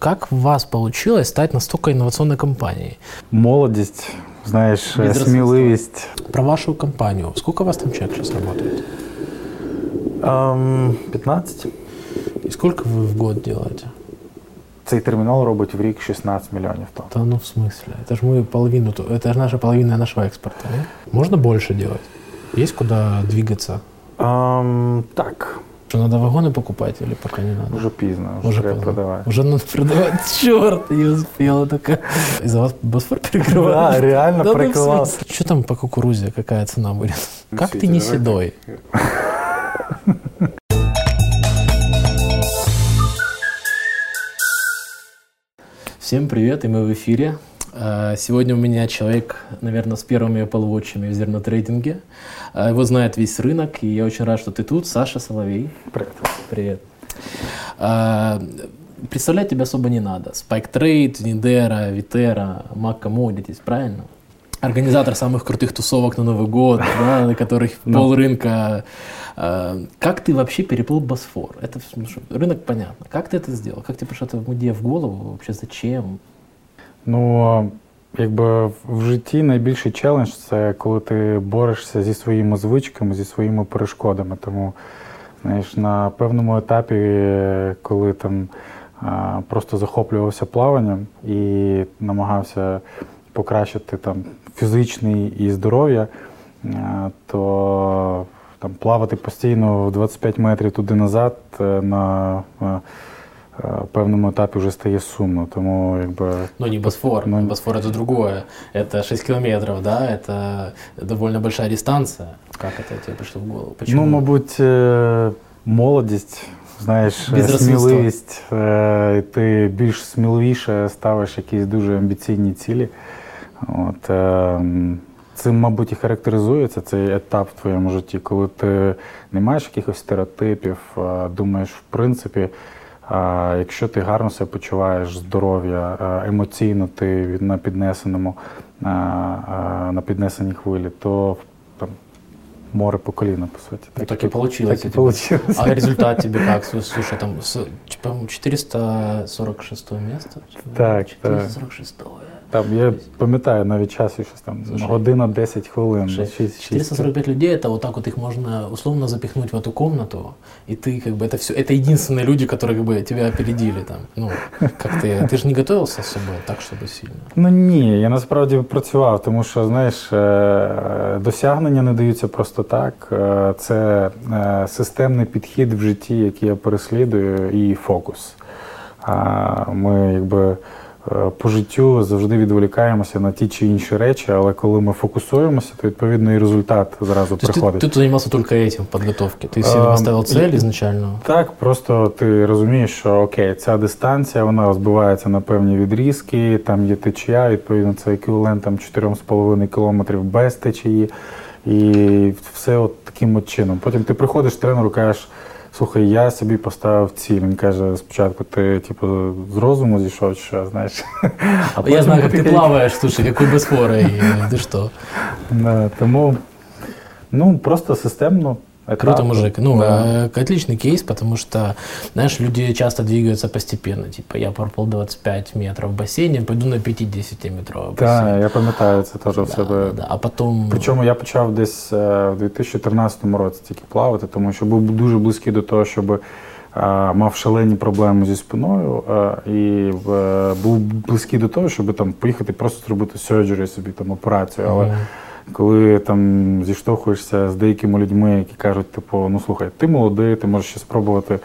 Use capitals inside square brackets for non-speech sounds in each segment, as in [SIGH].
как у вас получилось стать настолько инновационной компанией? Молодість, знаєш, Безрассудство. сміливість. Про вашу компанию. Сколько у вас там человек сейчас работает? Ем, 15. И сколько вы в год делаете? Цей термінал робить в рік 16 мільйонів тонн. Да ну в смысле? Это же мы половину, то- это же наша половина нашего экспорта. не? Можно больше делать? Есть куда двигаться? Ем, так, что надо вагоны покупать или пока не надо? пізно, вже, Уже поздно. продавати. Уже надо продавать. [LAUGHS] Черт, не успела такая. Из-за вас Босфор перекрывал. Да, реально перекрывал. смысле? Что там по кукурузе? Какая цена будет? Ну, Как ты не давай седой? [LAUGHS] Всем привет, и мы в эфире. А, Сегодня у меня человек, наверное, с первыми полуводчами в зернотрейдинге. А, Его знает весь рынок, и я очень рад, что ты тут. Саша Соловей. Привіт. Привет. А, Представлять тебя особо не надо. Spike Trade, Нидера, Витера, Mac Commodities, правильно? Организатор самых крутых тусовок на Новый год, [LAUGHS] да, на которых Ну. пол рынка. Как ты вообще переплыл Босфор? Это рынок понятно. Как ты это сделал? Как тебе пришла эта идея в голову? Вообще зачем? Ну, якби в житті найбільший челендж це коли ти борешся зі своїми звичками, зі своїми перешкодами. Тому, знаєш, на певному етапі, коли там просто захоплювався плаванням і намагався покращити там фізичний і здоров'я, то там плавати постійно в 25 метрів туди-назад е, на е, певному етапі вже стає сумно. Тому якби Ну, не Босфор. Ну, Босфор это другое. Это 6 километров, да, это довольно большая дистанция. Как это тебе пришло в голову? Почему? Ну, мабуть, е, молодість, знаєш, е, Безрассудство. сміливість. е, і Ти більш сміливіше ставиш якісь дуже амбіційні цілі. От, е, м, цим, мабуть, і характеризується цей етап в твоєму житті, коли ти не маєш якихось стереотипів, а думаєш, в принципі, а, якщо ти гарно себе почуваєш, здоров'я, емоційно ти на піднесеному, а, а, на піднесеній хвилі, то там море по коліна, по суті. Ну, так получилось. Так і у тебя. вийшло. А результат тебе как? Слушай, там, по-моему, 446 место? Так, 446 Там я пам'ятаю навіть часу щось там Слушай, година 10 хвилин. Слушай, 6, 6. 445 людей, это вот так вот их можно условно запихнуть в эту комнату, и ты как бы это все, это единственные люди, которые как бы тебя опередили там. Ну, как ты, ты же не готовился особо так, чтобы сильно. Ну ні, я насправді працював, тому що знаєш, е, досягнення не даються просто так. Е, Це е, системний підхід в житті, який я переслідую, і фокус. А Ми якби е, по життю завжди відволікаємося на ті чи інші речі, але коли ми фокусуємося, то відповідно і результат зразу То есть ты, приходить. ты занимался только этим в подготовке? Ты себе Эм, поставил цель и- изначально? Так, просто ти розумієш, що окей, ця дистанція вона розбивається на певні відрізки, там є течія, відповідно, це еквівалент там 4,5 кілометрів без течії. І все от таким от чином. Потім ти приходиш тренеру, кажеш, слухай, я собі поставив ціль. Він каже, спочатку ти типу, з розуму зійшов, що, знаєш. А Я знаю, як ти плаваешь, слушай, какой Босфора, и ты что? Да, Тому ну, просто системно. Круто, етапно. мужик. Ну, Да. э, отличный кейс, потому что, знаешь, люди часто двигаются постепенно. Типа, я проплыл 25 метров в бассейне, пойду на 50 метровый бассейн. Так, я пам'ятаю це теж в Да, себе. да, да. А потом... Причому я почав десь е, в 2013 році тільки плавати, тому що був дуже близький до того, щоб е, мав шалені проблеми зі спиною, е, і е, був близький до того, щоб там поїхати просто зробити surgery собі там операцію. Але Мгм. коли там зіштовхуєшся з деякими людьми, які кажуть, типу, ну слухай, ти молодий, ти можеш ще спробувати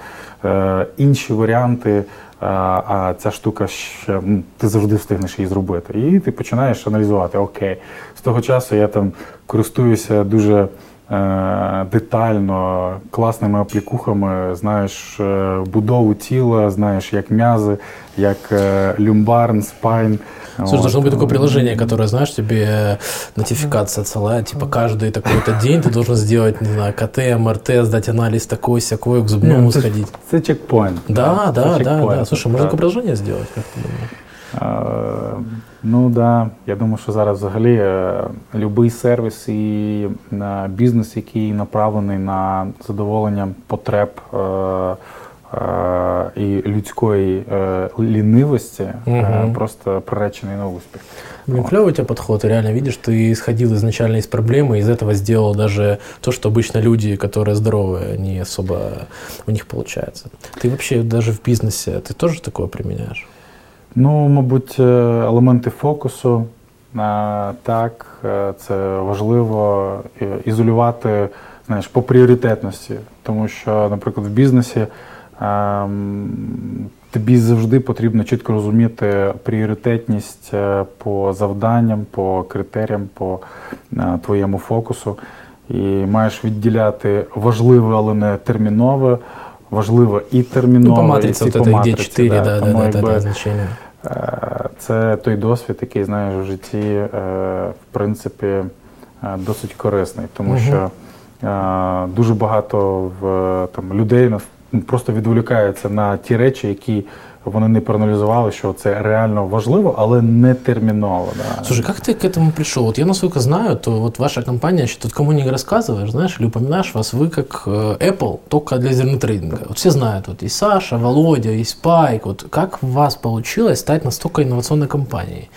е, інші варіанти. А, а ця штука ще ну, ти завжди встигнеш її зробити. І ти починаєш аналізувати, окей, з того часу я там користуюся дуже е, детально класними аплікухами, знаєш е, будову тіла, знаєш, як м'язи, як е, люмбарн, спайн. Слушай, От. должно быть такое приложение, которое, знаешь, тебе нотификация отсылает, типа каждый такой-то день ты должен сделать, не знаю, КТ, МРТ, сдать анализ такой, сякой, к зубному Ну, це, сходить. це чекпоінт. Да, це да, да, чекпоінт, да. Слушай, можно так. такое приложение сделать, как ты думаешь? Е, Ну да, я думаю, що зараз взагалі е, любий сервіс і е, бізнес, який направлений на задоволення потреб е, е, і людської лінивості угу. просто приречений на успіх. Блин, вот. клевый у тебя подход, и реально видишь, ты исходил изначально из проблемы, и из этого сделал даже то, что обычно люди, которые здоровые, не особо у них получается. Ты вообще даже в бизнесе, ты тоже такое применяешь? Ну, мабуть, елементи фокусу, так, це важливо ізолювати знаєш, по пріоритетності. Тому що, наприклад, в бізнесі тобі завжди потрібно чітко розуміти пріоритетність е, по завданням, по критеріям, по е, твоєму фокусу. І маєш відділяти важливе, але не термінове, важливе і термінове. Ну, по матриці, і по матриці, 4, да, да, Тому, да, якби, да, значення. Е, це той досвід, який знаєш в житті, в принципі, досить корисний, тому угу. що дуже багато в там людей просто відволікаються на ті речі, які вони не проаналізували, що це реально важливо, але не терміново. Да. Слушай, как ты к этому пришел? Вот я насколько знаю, то вот ваша компания, тут кому не рассказываешь, знаешь, или упоминаешь вас, вы как э, Apple, только для зернотрейдинга. Вот все знают, вот и Саша, Володя, и Спайк. Вот как у вас получилось стать настолько инновационной компанией?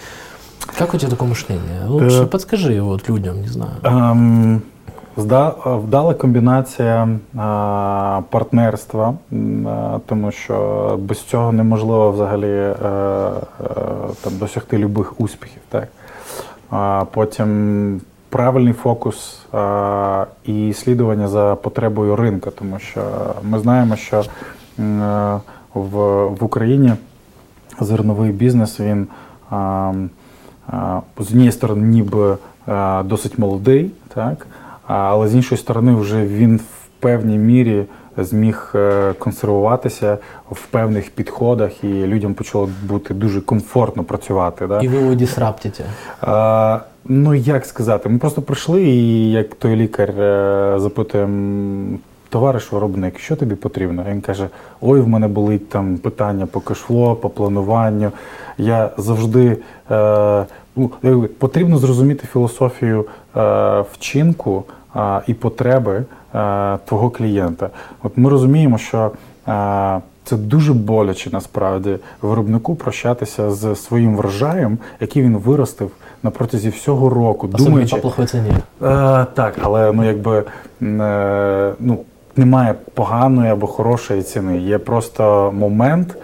Как у тебя такое мышление? Лучше подскажи вот людям, не знаю. Вдала комбінація партнерства, тому що без цього неможливо взагалі е, е, там, досягти любих успіхів. Так? Потім правильний фокус і слідування за потребою ринка, тому що ми знаємо, що в Україні зерновий бізнес він з однієї сторони ніби досить молодий. так? Але з іншої сторони, вже він в певній мірі зміг е, консервуватися в певних підходах, і людям почало бути дуже комфортно працювати. Да? І ви його дісраптите? Ну як сказати, ми просто прийшли, і як той лікар е, запитуємо. Товариш виробник, що тобі потрібно? Він каже: Ой, в мене болить там питання по кешфло, по плануванню. Я завжди е, ну, потрібно зрозуміти філософію е, вчинку і потреби е, твого клієнта. От ми розуміємо, що е, це дуже боляче насправді виробнику прощатися з своїм врожаєм, який він виростив на протязі всього року. Думаючи, по плохой ціні. Е, так, але ну якби е, ну немає поганої або хорошої ціни. Є просто момент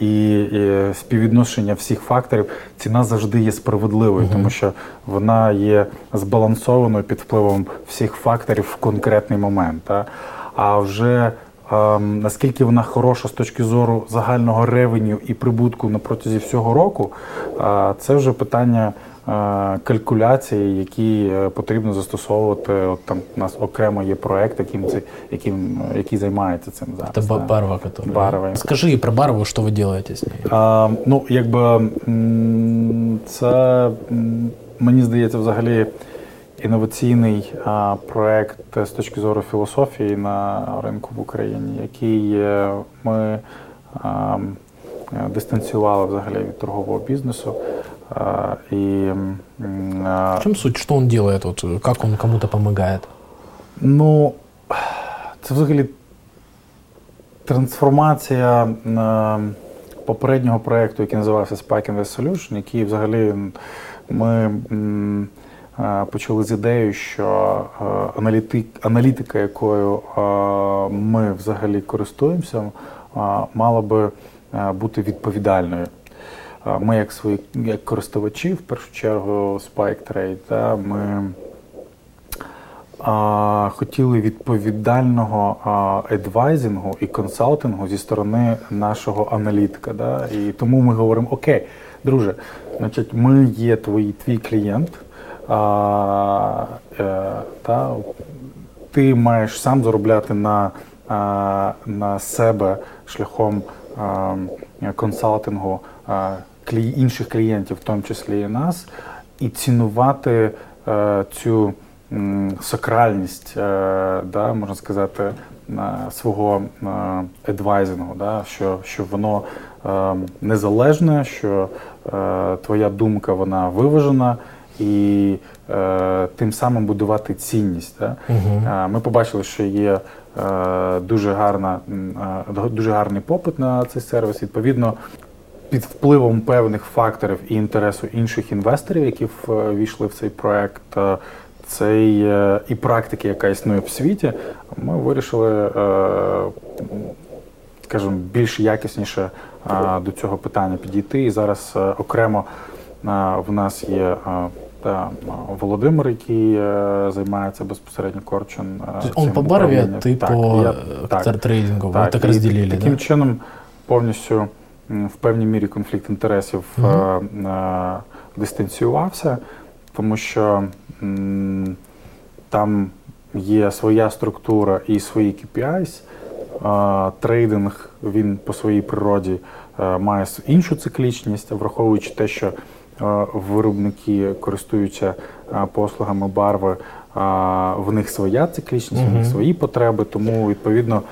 і, співвідношення всіх факторів, ціна завжди є справедливою, угу. тому що вона є збалансованою під впливом всіх факторів в конкретний момент. Та? А вже ем, наскільки вона хороша з точки зору загального ревеню і прибутку на протязі всього року, е, це вже питання. Е, калькуляції, які е, потрібно застосовувати. От там у нас окремо є проект, яким це яким який займається цим зараз. Це барва, которая... барва. Скажи про барву, що ви робите з нею? А, Ну, якби це мені здається, взагалі. Інноваційний а, проект з точки зору філософії на ринку в Україні, який ми а, дистанціювали взагалі від торгового бізнесу. И, в чем суть? Что он делает? Вот, как он кому-то помогает? Ну, це взагалі трансформація попереднього проєкту, який називався Spike Invest Solution, який взагалі ми почали з ідеєю, що аналітика, якою ми взагалі користуємося, мала би бути відповідальною. Ми, як свої як користувачі, в першу чергу Spike Trade, да, ми а, хотіли відповідального а, едвайзингу і консалтингу зі сторони нашого аналітика. Да, І тому ми говоримо: Окей, друже, значить, ми є твій твій клієнт, а, е, та, ти маєш сам заробляти на, на себе шляхом консалтингу інших клієнтів, в тому числі і нас, і цінувати е, цю сакральність, е, да, можна сказати, е, свого едвайзингу, да, що що воно е, незалежне, що е, твоя думка вона виважена, і е, тим самим будувати цінність. Да? Е, Ми побачили, що є е, дуже гарна, е, дуже гарний попит на цей сервіс. Відповідно, під впливом певних факторів і інтересу інших інвесторів, які в- ввійшли в цей проект, е, цей е, і практики, яка існує в світі, ми вирішили, е, скажімо, більш якісніше е, до цього питання підійти. І зараз е, окремо е, в нас є. е, та, е, Володимир, який е, займається безпосередньо корчем. То есть он по барве, а ты по так, э, трейдингу. Вы так і разделили, Таким да? чином повністю м, в певній мірі конфлікт інтересів е, дистанціювався, тому що там є своя структура і свої KPIs. Е, Трейдинг він по своїй природі має іншу циклічність, враховуючи те, що виробники користуються послугами барви, в них своя циклічність, в них свої потреби, тому відповідно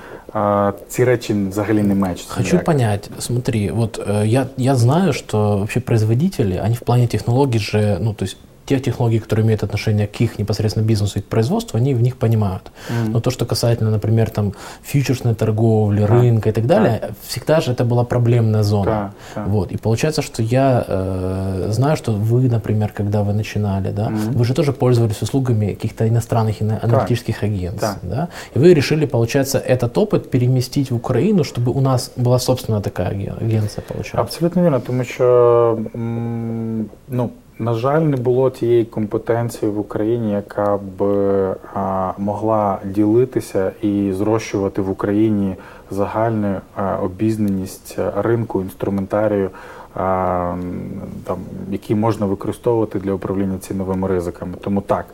ці речі взагалі не мечаться. Хочу ніяк. понять, смотри, вот э, я, я знаю, что вообще производители, они в плане технологий же, ну, то есть тех технологий, которые имеют отношение к их непосредственно бизнесу и к производству, они в них понимают. Но то, что касательно, например, там, фьючерсной торговли, Да. рынка и так далее, всегда же это была проблемная зона. Да, да. Вот. И получается, что я э, знаю, что вы, например, когда вы начинали, да, вы же тоже пользовались услугами каких-то иностранных аналитических агентств. Да. Да? И вы решили, получается, этот опыт переместить в Украину, чтобы у нас была собственная такая аген- агенция, получается. Абсолютно вірно, тому що м, ну, на жаль, не було тієї компетенції в Україні, яка б а, могла ділитися і зрощувати в Україні загальну а, обізнаність ринку, інструментарію, а, там, який можна використовувати для управління ціновими ризиками. Тому так,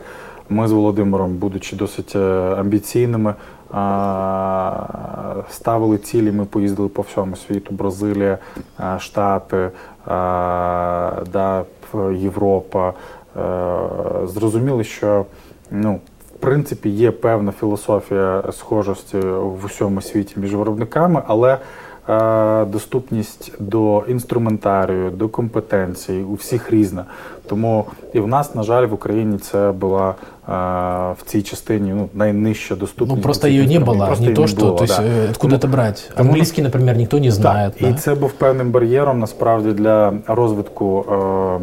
ми з Володимиром, будучи досить е, амбіційними, ставили цілі. Ми поїздили по всьому світу: Бразилія, Штати, да, Європа. Е, Зрозуміли, що ну, в принципі є певна філософія схожості в усьому світі між виробниками, але доступність до інструментарію, до компетенцій у всіх різна. Тому і в нас, на жаль, в Україні це була е, в цій частині ну, найнижча доступність. Ну, просто до цих ее не інструментів. было. Просто не її то, не что, було, то есть, да. э, откуда это брать? тому- Английский, например, никто не знает. Так, да? і це був певним бар'єром насправді для розвитку е, е,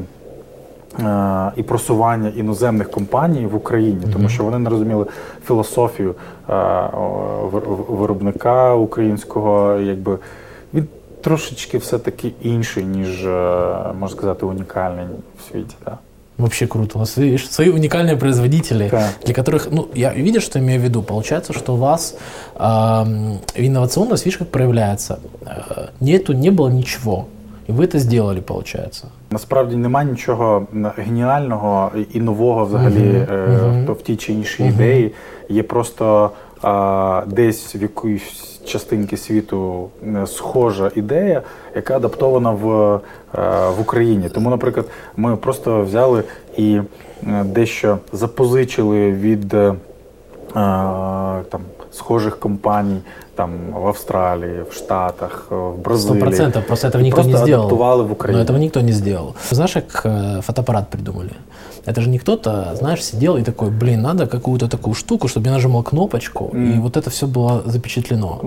і просування іноземних компаній в Україні, тому що вони не розуміли філософію е, о, вир- виробника українського, якби він трошечки все-таки інший, ніж е, можна сказати, унікальний в світі. Да. Вообще круто. У вас видишь, свои уникальные производители, Да. для которых, ну, я видишь, что имею в виду? Получается, что у вас эм, инновационность, видишь, как проявляется. Э, нету, не было ничего. И вы это сделали, получается. Насправді немає нічого геніального і нового взагалі е, в- в тій чи іншій ідеї. Є просто а, десь в якоїсь частинки світу схожа ідея, яка адаптована в, е, в Україні. Тому, наприклад, ми просто взяли і дещо запозичили від. е, е, Там схожих компаній там в Австралії, в Штатах, в Сто Бразилії. процентов. Просто этого І никто просто не сделал. адаптували в Но Україні. этого никто не сделал. Знаешь, как э, фотоаппарат придумали? Это же не кто-то, знаешь, сидел и такой, блин, надо какую-то такую штуку, чтобы я нажимал кнопочку, и вот это все было запечатлено.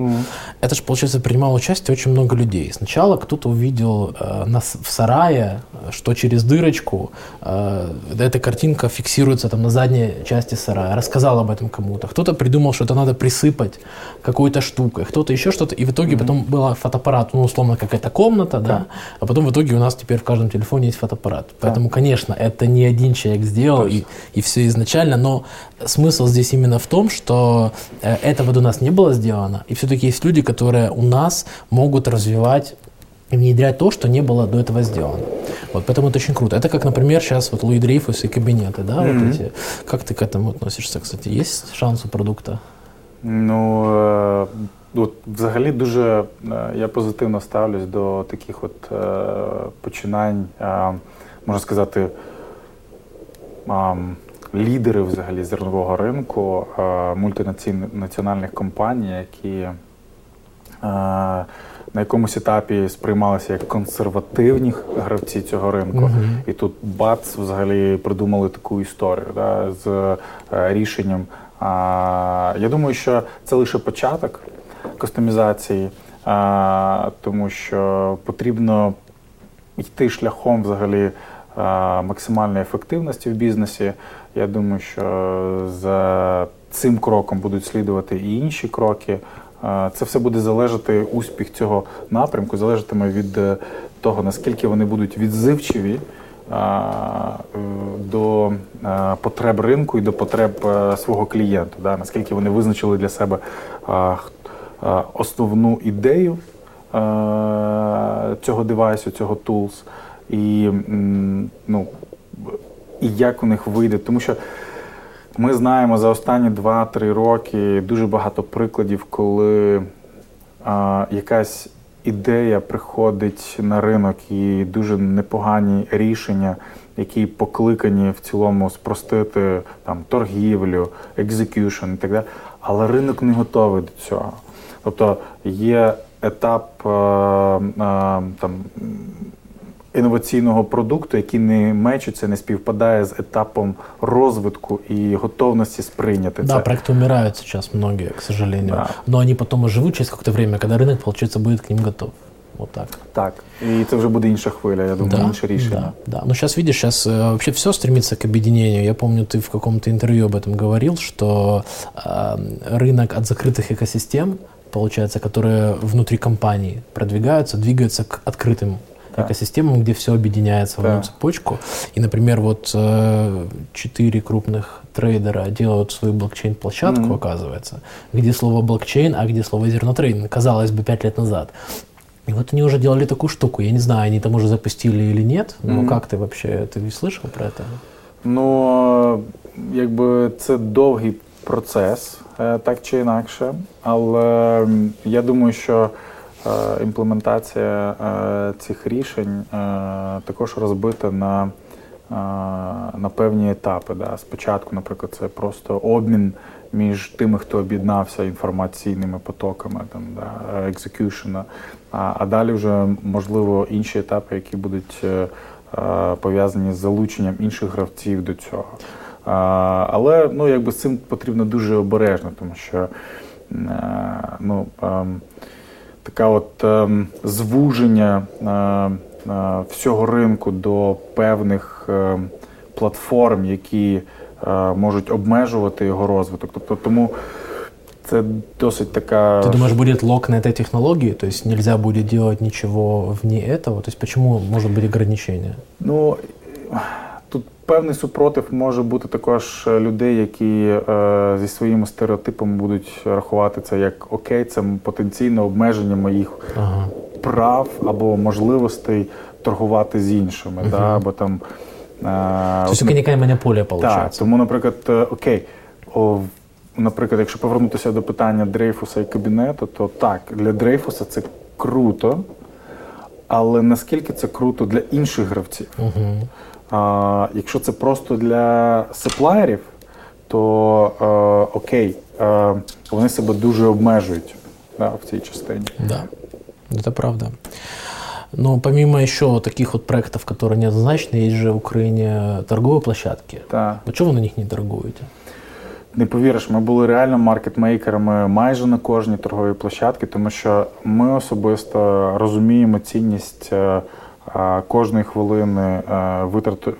Это же, получается, принимало участие очень много людей. Сначала кто-то увидел э, нас в сарае, что через дырочку э, эта картинка фиксируется там на задней части сарая, рассказал об этом кому-то. Кто-то придумал, что это надо присыпать какой-то штукой, кто-то еще что-то. И в итоге потом был фотоаппарат, ну, условно, какая-то комната, да, а потом в итоге у нас теперь в каждом телефоне есть фотоаппарат. Поэтому, конечно, это не один человек сделал, и, и все изначально, но смысл здесь именно в том, что э, этого до нас не было сделано, и все-таки есть люди, которые у нас могут развивать и внедрять то, что не было до этого сделано. Вот, поэтому это очень круто. Это как, например, сейчас вот Луи Дрейфус и кабинеты, да, вот эти. Как ты к этому относишься, кстати? Есть шанс у продукта? Ну, е, от, взагалі дуже е, я позитивно ставлюсь до таких от е, починань, можна сказати, лідерів взагалі зернового ринку, мультинаціональних компаній, які на якомусь етапі сприймалися як консервативні гравці цього ринку. Uh-huh. І тут бац взагалі придумали таку історію да, з рішенням. Я думаю, що це лише початок кастомізації, тому що потрібно йти шляхом взагалі максимальної ефективності в бізнесі. Я думаю, що за цим кроком будуть слідувати і інші кроки. Це все буде залежати успіх цього напрямку, залежатиме від е, того, наскільки вони будуть відзивчиві до потреб ринку і до потреб е, свого клієнта. Да? Наскільки вони визначили для себе основну ідею цього девайсу, цього tools, і ну, і як у них вийде. Тому що ми знаємо за останні 2-3 роки дуже багато прикладів, коли якась ідея приходить на ринок і дуже непогані рішення, які покликані в цілому спростити там торгівлю, execution і так далі. Але ринок не готовий до цього. Тобто є етап а, а, там інноваційного продукту, який не мечиться, не співпадає з етапом розвитку і готовності сприйняти да, це. Да, проекты умирают сейчас многие, к сожалению. Да. Но они потом оживут через какое-то время, когда рынок, получается, будет к ним готов. Вот так. Так. І це вже буде інша хвиля, я думаю, да, інше рішення. Да, да. Но сейчас, видишь, сейчас э, вообще все стремится к объединению. Я помню, ты в каком-то интервью об этом говорил, что э, рынок от закрытых экосистем, получается, которые внутри компании продвигаются, двигаются к открытым да. экосистемам, где все объединяется в одну цепочку. И, например, вот э, четыре крупных трейдера делают свою блокчейн-площадку, mm-hmm. оказывается, где слово блокчейн, а где слово зернотрейдинг. Казалось бы, пять лет назад. И вот они уже делали такую штуку. Я не знаю, они там уже запустили или нет. Но mm-hmm. как ты вообще, ты слышал про это? Ну, якби це довгий процес, так чи інакше. Але я думаю, що імплементація е, цих рішень е, також розбита на на певні етапи. Да. Спочатку, наприклад, це просто обмін між тими, хто об'єднався інформаційними потоками, там да, екзекюшена, а, далі вже можливо інші етапи, які будуть пов'язані з залученням інших гравців до цього. Але ну, якби з цим потрібно дуже обережно, тому що ну Ем, така от е, звуження е, е, всього ринку до певних е, платформ, які е, можуть обмежувати його розвиток. Тобто тому. Це досить така. Ты думаешь, будет лок на этой технологии? То есть нельзя будет делать ничего вне этого? То есть почему может быть ограничение? Ну, Певний супротив може бути також людей, які е, зі своїми стереотипами будуть рахувати це як окей, це потенційне обмеження моїх ага. прав або можливостей торгувати з іншими. Угу. Да, або там, е, Тобто яка монополія виходить? Так, Тому, наприклад, е, окей, о, наприклад, якщо повернутися до питання Дрейфуса і кабінету, то так, для Дрейфуса це круто, але наскільки це круто для інших гравців? Угу. А, Якщо це просто для сеплаєрів, то а, е, окей, а, е, вони себе дуже обмежують да, в цій частині. Да, это правда. Но помимо еще таких вот проектов, которые неоднозначны, есть же в Украине торговые площадки. Да. А чого ви на них не торгуєте? Не повіриш, ми були реально маркетмейкерами майже на кожній торговій площадці, тому що ми особисто розуміємо цінність е, кожної хвилини е,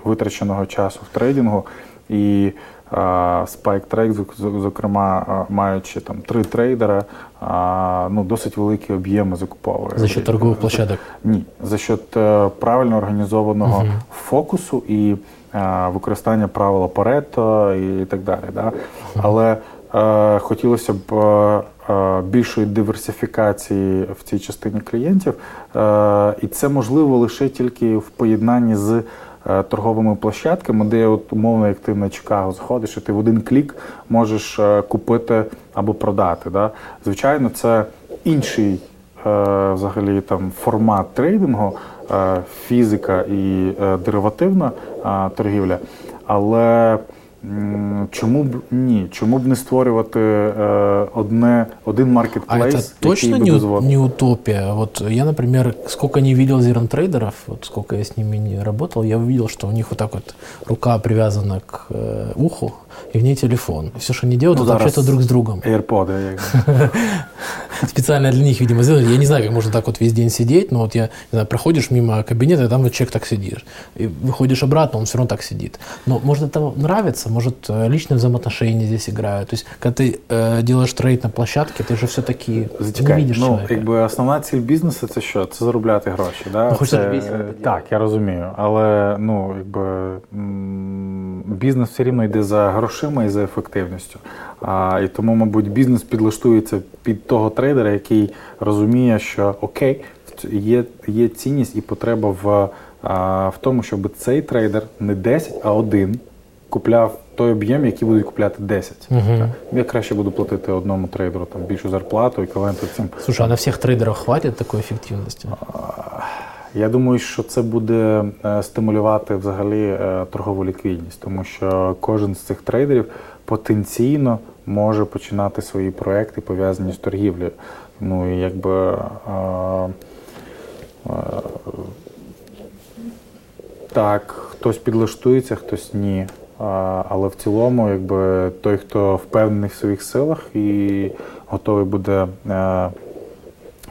витраченого часу в трейдингу. І Spike Trade, зокрема, е, маючи там три трейдера, ну досить великі об'єми закуповує. За що торгових площадок? Ні, за що е, правильно організованого угу. фокусу і використання правила Парето і так далі. Да? Угу. Але е, хотілося б Е, більшої диверсифікації в цій частині клієнтів, е, і це можливо лише тільки в поєднанні з е, торговими площадками, де от умовно, як ти на Чикаго заходиш, і ти в один клік можеш купити або продати. Да? Звичайно, це інший взагалі там формат трейдингу, фізика і деривативна торгівля, але Чому б ні? Чому б не створювати е, одне, один маркетплейс? А это точно не, не утопия? Вот я, например, сколько не видел зернотрейдеров, вот сколько я с ними не работал, я увидел, что у них вот так вот рука привязана к э, уху, и в ней телефон. И все, что они делают, ну, это общаться друг с другом. AirPod. [LAUGHS] Специально для них, видимо, сделали. Я не знаю, как можно так вот весь день сидеть, но вот я, не знаю, проходишь мимо кабинета, и там вот человек так сидишь. И выходишь обратно, он все равно так сидит. Но может это нравится, может э, личные взаимоотношения здесь играют. То есть, когда ты э, делаешь трейд на площадке, ти вже все-таки не видиш ну, человека. якби основна ціль бізнесу це що? Це заробляти гроші. Да? Ну, це, так, я розумію. Але ну, якби, бізнес все рівно йде за грошима і за ефективністю. А, І тому, мабуть, бізнес підлаштується під того трейдера, який розуміє, що окей, є є цінність і потреба в, а, в тому, щоб цей трейдер не 10, а один купляв той об'єм, який будуть купляти 10. Угу. Я краще буду платити одному трейдеру там більшу зарплату і каленти цим. Слушай, а на всіх трейдерах хватить такої ефективності? Я думаю, що це буде е, стимулювати взагалі е, торгову ліквідність, тому що кожен з цих трейдерів потенційно може починати свої проекти пов'язані з торгівлею. Ну і якби а, а, так, хтось підлаштується, хтось ні. А, але в цілому, якби той, хто впевнений в своїх силах і готовий буде а,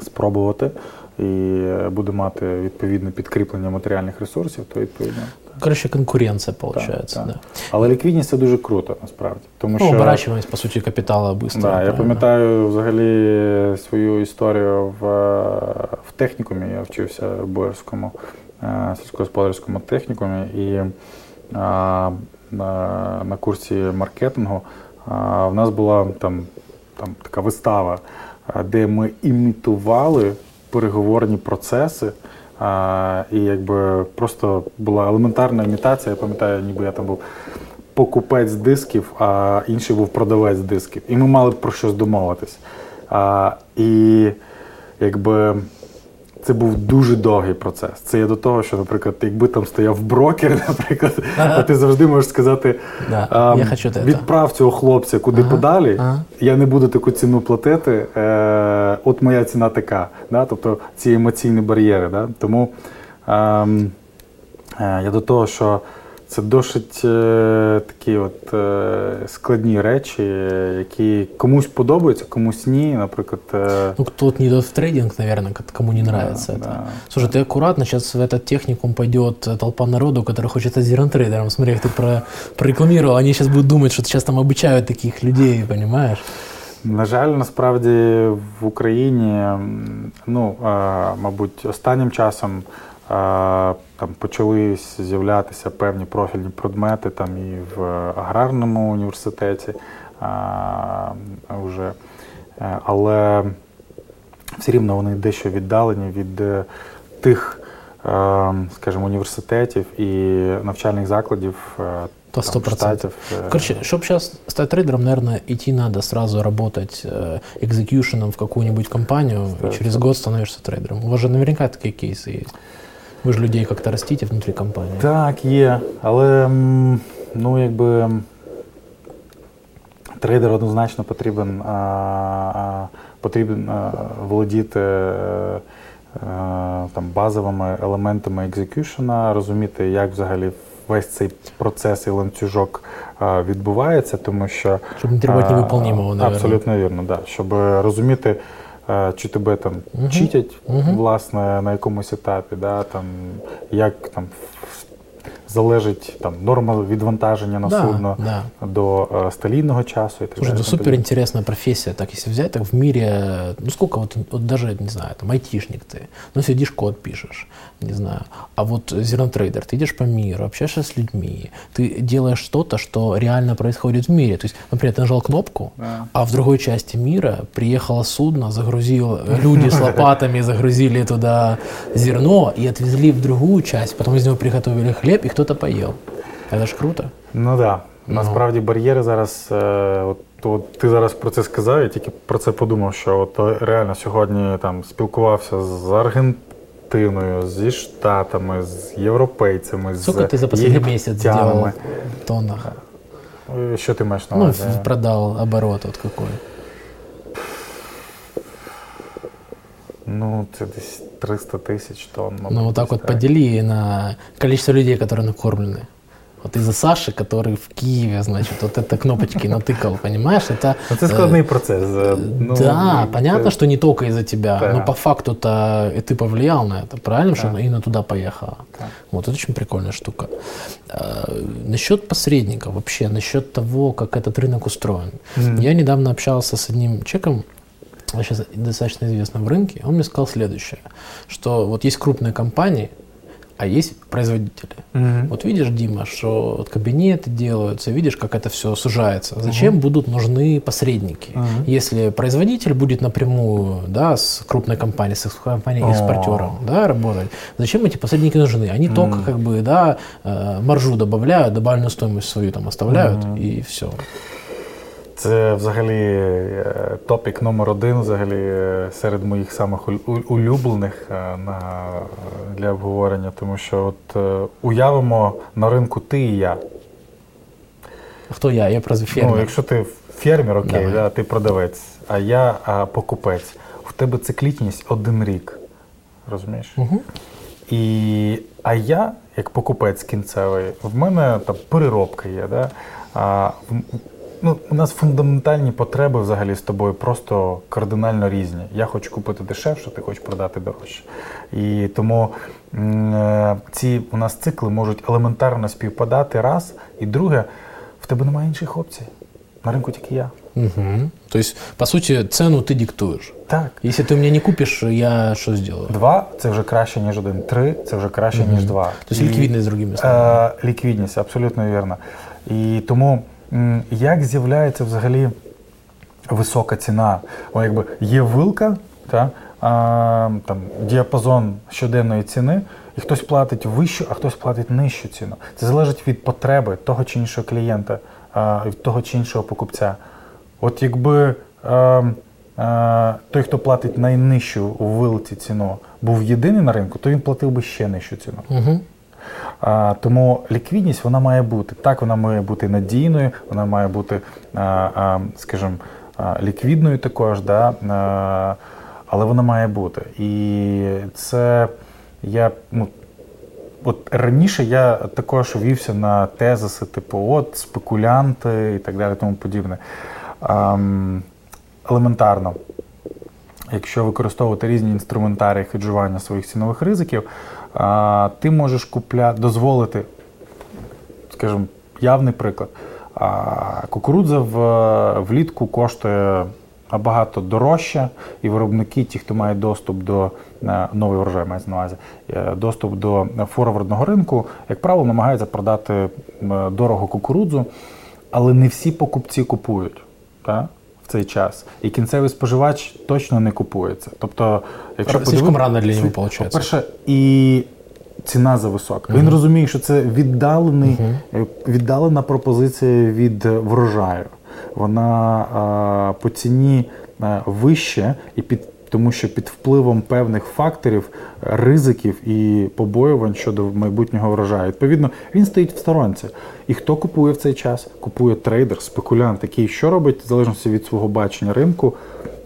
спробувати і буде мати відповідне підкріплення матеріальних ресурсів, то відповідно. Коротше, конкуренція виходить. Так, так. Да. Але ліквідність це дуже круто, насправді. Тому ну, що оборачуваність, по суті, капіталу швидко. Да, я пам'ятаю взагалі свою історію в в технікумі. Я вчився в Боярському е, сільськогосподарському технікумі і а, на на курсі маркетингу а, в нас була там, там така вистава, де ми імітували переговорні процеси. А, І якби просто була елементарна імітація. Я пам'ятаю, ніби я там був покупець дисків, а інший був продавець дисків. І ми мали про щось домовитись. А, І якби це був дуже довгий процес. Це є до того, що, наприклад, якби там стояв брокер, [LAUGHS] наприклад, а ти завжди можеш сказати: да. я хочу відправ цього хлопця куди ага. подалі, ага. я не буду таку ціну платити. Е, От моя ціна така. Да? Тобто ці емоційні бар'єри. Да? Тому е, е, я до того, що. Це досить е, такі от е, складні речі, які комусь подобаються, комусь ні. Наприклад, е... ну кто-то не идет в трейдинг, наверное, кому не нравится да, это. Да. Слушай, ты аккуратно, сейчас в этот техникум пойдет толпа народу, который хочет стать зернотрейдером. Смотри, как ты про, прорекламировал, они сейчас будут думать, что сейчас там обучают таких людей, понимаешь? На жаль, насправді в Україні, ну, мабуть, останнім часом там почали з'являтися певні профільні предмети там і в аграрному університеті а, вже. Е, але все рівно вони дещо віддалені від е, тих, е, скажімо, університетів і навчальних закладів. То сто процентов. Короче, чтобы сейчас стать трейдером, наверное, идти надо сразу работать экзекьюшеном в какую-нибудь компанию, и через год становишься трейдером. У вас же наверняка такие кейсы есть. Ви ж людей як-то ростите внутрі компанії. Так, є. Але ну, якби трейдер однозначно потрібен а, а, потрібен а, володіти а, там, базовими елементами екзекюшена, розуміти, як взагалі весь цей процес і ланцюжок а, відбувається, тому що. Щоб не тримати невиполнімого, Абсолютно вірно, да. Щоб розуміти. Е, чи тебе там читять, власне, на якомусь етапі, да, там, як там залежить там норма відвантаження на да, судно да. до э, сталийного часу. И так Слушай, это супер интересная профессия. Так, если взять, так в мире, ну сколько вот, вот даже, не знаю, там айтишник ты, ну сидишь, код пишешь, не знаю. А вот зернотрейдер, ты идешь по миру, общаешься с людьми, ты делаешь что-то, что реально происходит в мире. То есть, например, ты нажал кнопку, да. а в другой части мира приехало судно, загрузил, люди с [LAUGHS] лопатами загрузили туда зерно и отвезли в другую часть, потом из него приготовили хлеб, и кто-то поел. Это ж круто. Ну. Да. Ну. Насправді бар'єри зараз, е, от, от ти зараз про це сказав, я тільки про це подумав, що от реально сьогодні там спілкувався з Аргентиною, зі Штатами, з європейцями, Сколько з ти за останній місяць зробив в Е, Що ти маєш на Ну, увазі? в- продал оборот вот какой. Ну, це десь 300 тисяч тонн. Ну, вот так десь вот подели на количество людей, которые накормлены. Вот из-за Саши, который в Киеве, значит, вот это кнопочки натыкал, понимаешь? Это, Ну, це складний процес. е, Ну, да, це- понятно, что не только из-за тебя, Да. но по факту-то и ты повлиял на это, правильно? Что Да. Инна туда поехала. Да. Вот, это очень прикольная штука. А, насчет посредников, вообще, насчет того, как этот рынок устроен. Мгм. Я недавно общался с одним человеком, сейчас достаточно известным в рынке, он мне сказал следующее, что вот есть крупные компании, а есть производители. Мгм. Вот видишь, Дима, что вот кабинеты делаются, видишь, как это все сужается. Зачем будут нужны посредники? Мгм. Если производитель будет напрямую да, с крупной компанией, с компанией-экспортером да, работать, зачем эти посредники нужны? Они только как бы да, э, маржу добавляют, добавленную стоимость свою там оставляют, и все. Це взагалі е, топік номер один взагалі е, серед моїх самих улюблених е, на, для обговорення, тому що от уявимо на ринку ти і я. Кто я? Я просто фермер. Ну, якщо ти фермер, окей, да, ти продавець, а я а, покупець. В тебе циклічність один рік. Розумієш? Мгм. І, а я, як покупець кінцевий, в мене там переробка є. Да? А, ну, у нас фундаментальні потреби взагалі з тобою просто кардинально різні. Я хочу купити дешевше, ти хочеш продати дорожче. І тому е, ці у нас цикли можуть елементарно співпадати раз, і друге, в тебе немає інших опцій. На ринку тільки я. Мгм. То есть, по сути, цену ты диктуешь. Так. Если ты у меня не купишь, я что сделаю? Два це вже краще, ніж один. Три це вже краще, ніж два. То есть І- ликвидность, другими словами. Е, ліквідність, абсолютно вірно. І тому як з'являється взагалі висока ціна? О, якби є вилка, та, а, там, діапазон щоденної ціни, і хтось платить вищу, а хтось платить нижчу ціну. Це залежить від потреби того чи іншого клієнта, а, від того чи іншого покупця. От якби е, е, той, хто платить найнижчу у вилці ціну, був єдиний на ринку, то він платив би ще нижчу ціну. Мгм. Тому ліквідність вона має бути. Так, вона має бути надійною, вона має бути, скажімо, ліквідною також, да? але вона має бути. І це я. Ну, От раніше я також вівся на тезиси, типу, от спекулянти і так далі, тому подібне. Ам, елементарно, якщо використовувати різні інструментарії хеджування своїх цінових ризиків, ти можеш купля... дозволити, скажімо, явний приклад. А, кукурудза в, влітку коштує набагато дорожче, і виробники, ті, хто має доступ до е, новий врожай, мається на увазі, е, доступ до форвардного ринку, як правило, намагаються продати дорого кукурудзу, але не всі покупці купують. Так? В цей час. І кінцевий споживач точно не купується. Тобто, якщо Слишком рано для нього, виходить. По-перше, і ціна зависока. Він розуміє, що це віддалений, угу. віддалена пропозиція від е, врожаю. Вона а, по ціні а, вище, і під, тому що під впливом певних факторів, ризиків і побоювань щодо майбутнього врожаю. Відповідно, він стоїть в сторонці. І хто купує в цей час? Купує трейдер, спекулянт, який що робить, в залежності від свого бачення ринку.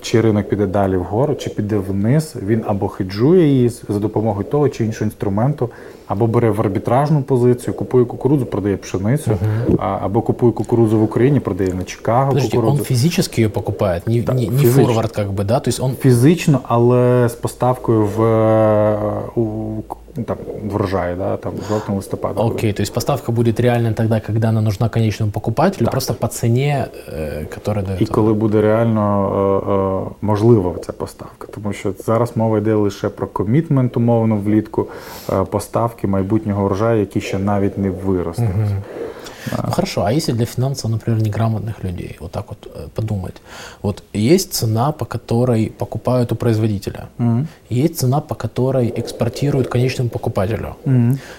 Чи ринок піде далі вгору, чи піде вниз, він або хеджує її за допомогою того чи іншого інструменту, або бере в арбітражну позицію, купує кукурудзу, продає пшеницю, а, або купує кукурудзу в Україні, продає на Чикаго Подожди, он кукурудзу. физически ее покупает, не, Да, не, форвард как бы, да? То есть он Фізично, але з поставкою в е, у, ну, там, врожай, да, там, в желтом листопаде. Окей, то есть поставка будет реальна тогда, когда она нужна конечному покупателю, просто по цене, э, которая дает. І коли буде реально е, е, можлива ця поставка, тому що зараз мова йде лише про комітмент умовно влітку е, поставки майбутнього врожаю, які ще навіть не виростуть. Ну, хорошо, а если для финансово, например, неграмотных людей, вот так вот э, подумать, вот есть цена, по которой покупают у производителя, есть цена, по которой экспортируют конечному покупателю,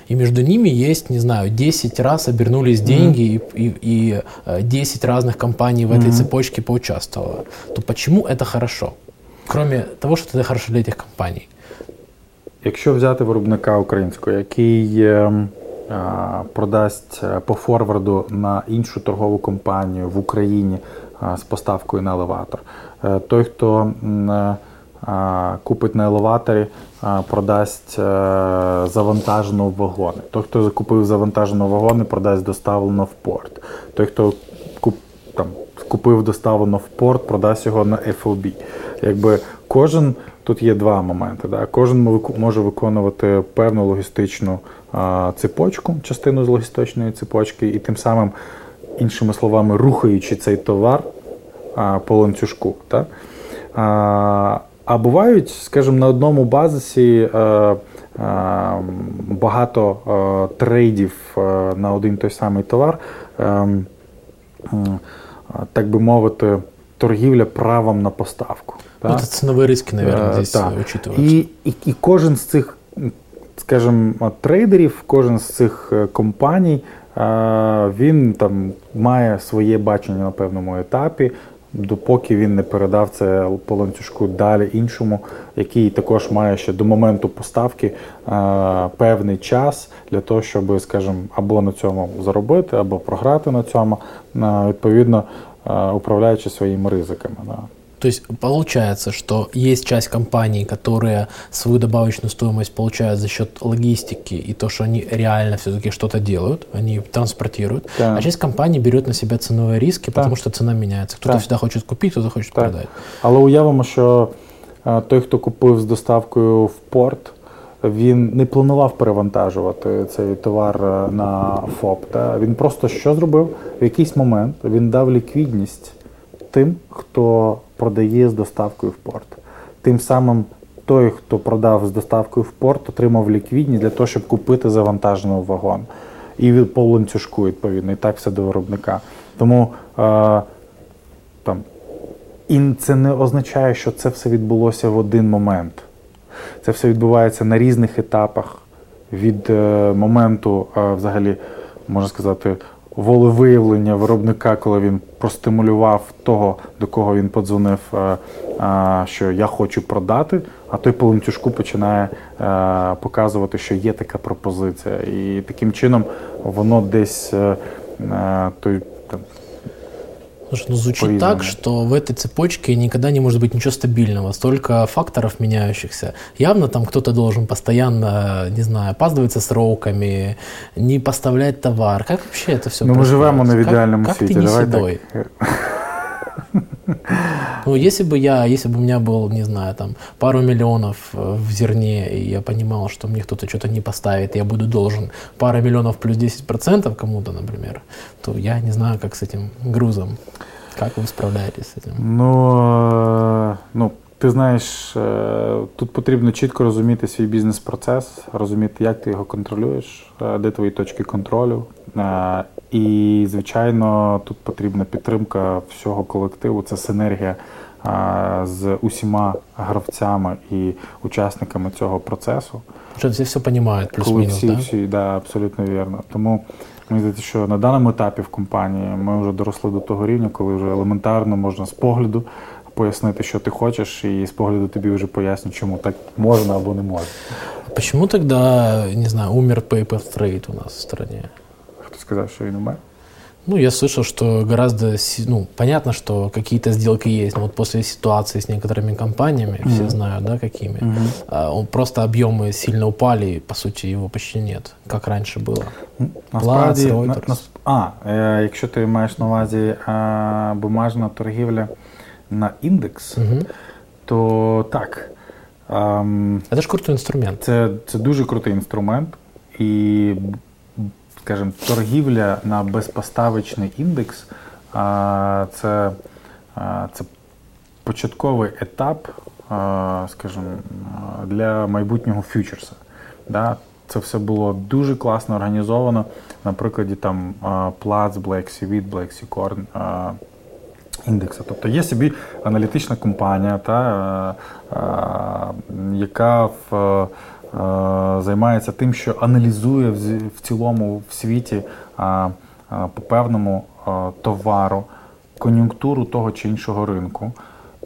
и между ними есть, не знаю, 10 раз обернулись деньги, и, и, и э, 10 разных компаний в этой цепочке поучаствовало, то почему это хорошо? Кроме того, что это хорошо для этих компаний. Якщо взяти виробника українського, який продасть по форварду на іншу торгову компанію в Україні з поставкою на елеватор. Той, хто купить на елеваторі, продасть завантажено в вагони. Той, хто закупив завантажено в вагони, продасть доставлено в порт. Той, хто куп, там, купив доставлено в порт, продасть його на FOB. Якби кожен тут є два моменти. Да? Кожен може виконувати певну логістичну цепочку, частину з логістичної цепочки, і тим самим, іншими словами, рухаючи цей товар а, по ланцюжку. Да? А, а бувають, скажімо, на одному базисі е, е, багато е, трейдів е, на один той самий товар, е, так би мовити, торгівля правом на поставку. Ну, это ценовые риски, наверное, здесь так. учитываются. І, і, і кожен з цих, скажімо, трейдерів, кожен з цих компаній, він там має своє бачення на певному етапі допоки він не передав це по ланцюжку далі іншому, який також має ще до моменту поставки е, певний час для того, щоб, скажімо, або на цьому заробити, або програти на цьому, е, відповідно е, управляючи своїми ризиками. Да. То есть получается, что есть часть компаний, которые свою добавочную стоимость получают за счет логистики и то, что они реально все-таки что-то делают, они транспортируют, да. а часть компаний берет на себя ценовые риски, потому что цена меняется. Кто-то всегда хочет купить, кто-то хочет так. продать. Але уявимо, що той, хто купив з доставкою в порт, він не планував перевантажувати цей товар на ФОП. Та? Він просто що зробив? В якийсь момент він дав ліквідність тим, хто продає з доставкою в порт. Тим самим той, хто продав з доставкою в порт, отримав ліквідність для того, щоб купити завантажений вагон. І по ланцюжку, відповідно, і так все до виробника. Тому е, там, і це не означає, що це все відбулося в один момент. Це все відбувається на різних етапах від е, моменту, е, взагалі, можна сказати, волевиявлення виробника, коли він простимулював того, до кого він подзвонив, е, е, що я хочу продати, а той по ланцюжку починає е, показувати, що є така пропозиція. І таким чином воно десь той Слушай, ну звучит признаны. так, что в этой цепочке никогда не может быть ничего стабильного, столько факторов меняющихся. Явно там кто-то должен постоянно, не знаю, опаздывать со сроками, не поставлять товар. Как вообще это все Ну, мы живем на идеальном как, свете. Как ты не Давай седой? Так. [LAUGHS] Ну, если бы я, если бы у меня был, не знаю, там, пару миллионов э, в зерне, и я понимал, что мне кто-то что-то не поставит, я буду должен пару миллионов плюс 10% кому-то, например, то я не знаю, как с этим грузом. Как вы справляетесь з цим? Ну, э, ну, ти знаєш, э, тут потрібно чітко розуміти свій бізнес-процес, розуміти, як ти його контролюєш, де твої точки контролю, і, звичайно, тут потрібна підтримка всього колективу. Це синергія з усіма гравцями і учасниками цього процесу. Що всі все розуміють, плюс-мінус, всі, да? всі, да, абсолютно вірно. Тому мені здається, що на даному етапі в компанії ми вже доросли до того рівня, коли вже елементарно можна з погляду пояснити, що ти хочеш, і з погляду тобі вже пояснюють, чому так можна або не можна. Почему тогда, не знаю, умер Paper Trade у нас в стране? сказать, что Инумэ? Ну, я слышал, что гораздо, ну, понятно, что какие-то сделки есть, но вот после ситуации с некоторыми компаниями, mm-hmm. все знают, да, какими, mm-hmm. он просто объемы сильно упали, и, по сути, его почти нет, как раньше было. Насправді, на, на, а, е, якщо ти маєш на увазі е, бумажна торгівля на індекс, mm-hmm. то так. Ем, Це ж крутий інструмент. Це, це дуже крутий інструмент, і скажімо, торгівля на безпоставочний індекс це це початковий етап, скажімо, для майбутнього фьючерса. Да? Це все було дуже класно організовано. На прикладі там Platts, Black Sea Wheat, Black Sea Corn індексу. Тобто є собі аналітична компанія, та, яка в Е, займається тим, що аналізує в цілому в світі по певному товару кон'юнктуру того чи іншого ринку.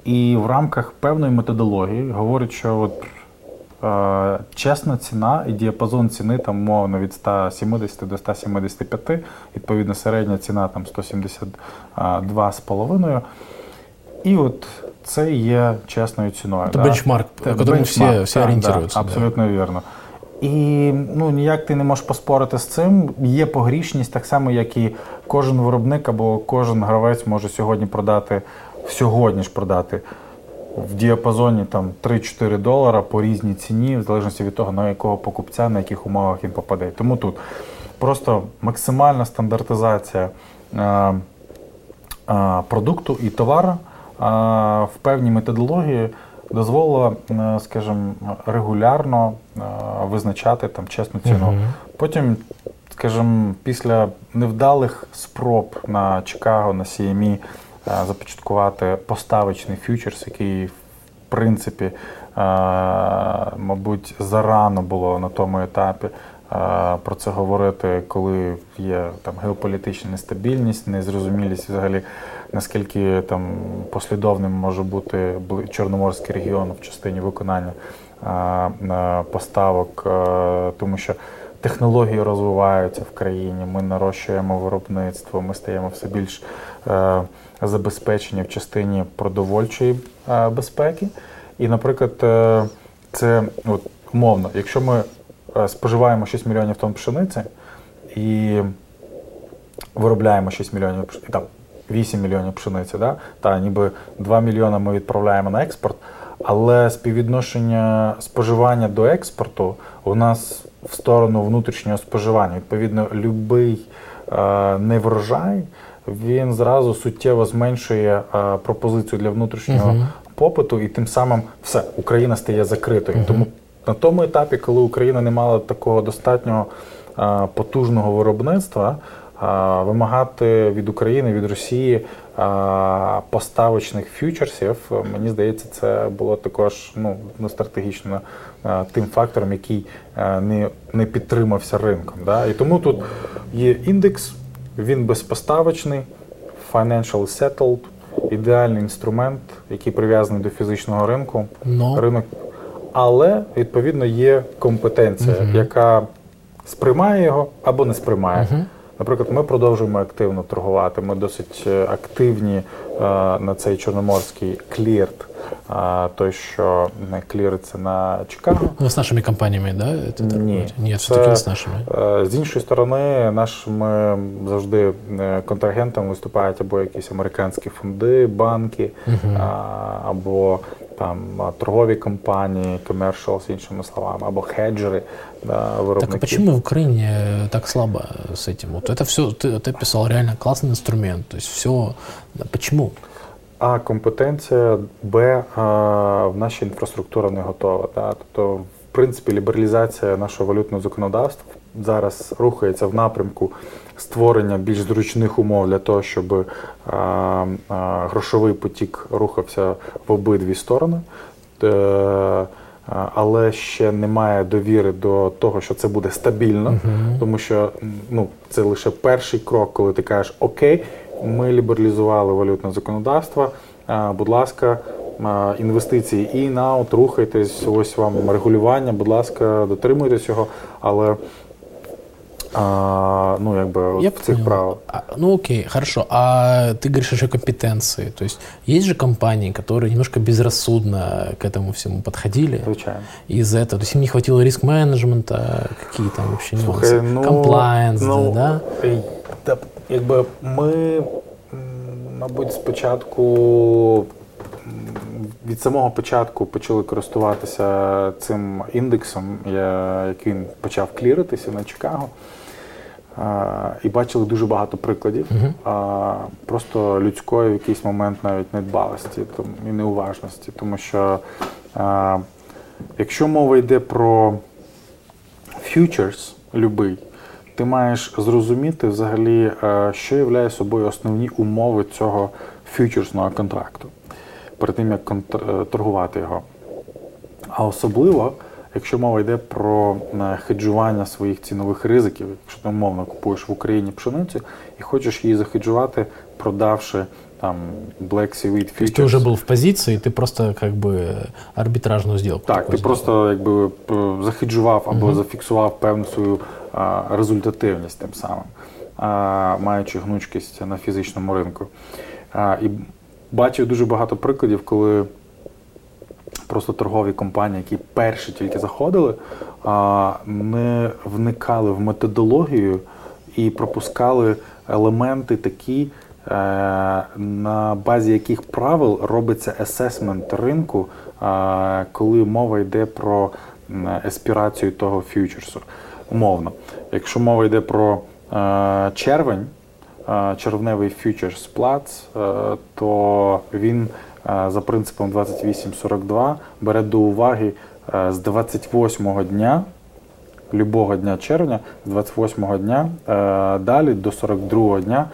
І в рамках певної методології говорить, що от е, чесна ціна і діапазон ціни там умовно від 170 до 175, відповідно, середня ціна там 172,5. І от це є чесною ціною. Це да? бенчмарк, якому всі, всі орієнтуються. Да, абсолютно да. вірно. І ну ніяк ти не можеш поспорити з цим. Є погрішність, так само, як і кожен виробник або кожен гравець може сьогодні продати, сьогодні ж продати в діапазоні там 3-4 долара по різній ціні, в залежності від того, на якого покупця, на яких умовах він попаде. Тому тут просто максимальна стандартизація а, а, продукту і товару а, в певній методології дозволила, скажімо, регулярно визначати там чесну ціну. Угу. Потім, скажімо, після невдалих спроб на Чикаго, на CME започаткувати поставочний фьючерс, який в принципі, мабуть, зарано було на тому етапі. Про це говорити, коли є там геополітична нестабільність, незрозумілість взагалі наскільки там послідовним може бути Чорноморський регіон в частині виконання поставок, тому що технології розвиваються в країні, ми нарощуємо виробництво, ми стаємо все більш забезпечені в частині продовольчої безпеки. І, наприклад, е, це от, умовно, якщо ми е, споживаємо 6 мільйонів тонн пшениці і виробляємо 6 мільйонів там, 8 мільйонів пшениці, да? та ніби 2 мільйони ми відправляємо на експорт, але співвідношення споживання до експорту у нас в сторону внутрішнього споживання. Відповідно, будь-який е, неврожай він зразу суттєво зменшує е, пропозицію для внутрішнього -huh. попиту, і тим самим все Україна стає закритою. -huh. Тому на тому етапі, коли Україна не мала такого достатнього е, потужного виробництва вимагати від України, від Росії поставочних фьючерсів, мені здається, це було також ну, ну стратегічно тим фактором, який не не підтримався ринком. Да? І тому тут є індекс, він безпоставочний, financial settled, ідеальний інструмент, який прив'язаний до фізичного ринку. No. Ринок, але відповідно є компетенція, uh -huh. яка сприймає його або не сприймає. Uh -huh. Наприклад, ми продовжуємо активно торгувати. Ми досить е, активні е, на цей чорноморський клірт, той, що не кліриться на Чикаго. Ну, з нашими компаніями, да? Ні, Ні, все таки не з нашими. З іншої сторони, нашими завжди контрагентами виступають або якісь американські фонди, банки, угу. або там торгові компанії, commercials, іншими словами, або хеджери, да, виробники. Так а почему в Украине так слабо с этим? Вот это все, ты, ты писал реально классный инструмент, то есть все, да, почему? А компетенція, Б, а, в нашій інфраструктура не готова. Да? Тобто, в принципі, лібералізація нашого валютного законодавства зараз рухається в напрямку створення більш зручних умов для того, щоб а, а, грошовий потік рухався в обидві сторони. Але ще немає довіри до того, що це буде стабільно, uh -huh. тому що ну, це лише перший крок, коли ти кажеш Окей, ми лібералізували валютне законодавство. Будь ласка, інвестиції і наут, рухайтесь, ось вам регулювання, будь ласка, дотримуйтесь його. Але а, ну, як бы, Я цих понял. правил. А, ну, окей, хорошо. А ты говоришь еще компетенции. То есть есть же компании, которые немножко безрассудно к этому всему подходили. Звичайно. Из-за этого. То есть им не хватило риск-менеджмента, какие там вообще Слухай, нюансы. Ну, Комплайенс, ну, да? да? Якби ми, мабуть, спочатку. Від самого початку почали користуватися цим індексом, який він почав кліритися на Чикаго і бачили дуже багато прикладів uh-huh. просто людської в якийсь момент навіть недбалості і неуважності. Тому що якщо мова йде про фьючерс любий, ти маєш зрозуміти взагалі, що являє собою основні умови цього фьючерсного контракту перед тим, як торгувати його. А особливо Якщо мова йде про е, хеджування своїх цінових ризиків, якщо ти умовно купуєш в Україні пшеницю і хочеш її захеджувати, продавши там Black Sea Wheat То есть ты уже был в позиції, ти просто как бы арбітражну зділку. Так, ти просто якби п- захеджував або зафіксував певну свою а, результативність тим самим, маючи гнучкість на фізичному ринку. І бачив дуже багато прикладів, коли просто торгові компанії, які перші тільки заходили, не вникали в методологію і пропускали елементи такі, е, на базі яких правил робиться есесмент ринку, коли мова йде про еспірацію того фьючерсу. Умовно, якщо мова йде про е, червень, е, червневий фьючерс плац, е, то він е, за принципом 2842 бере до уваги е, з 28-го дня любого дня червня, з 28-го дня е, далі до 42-го дня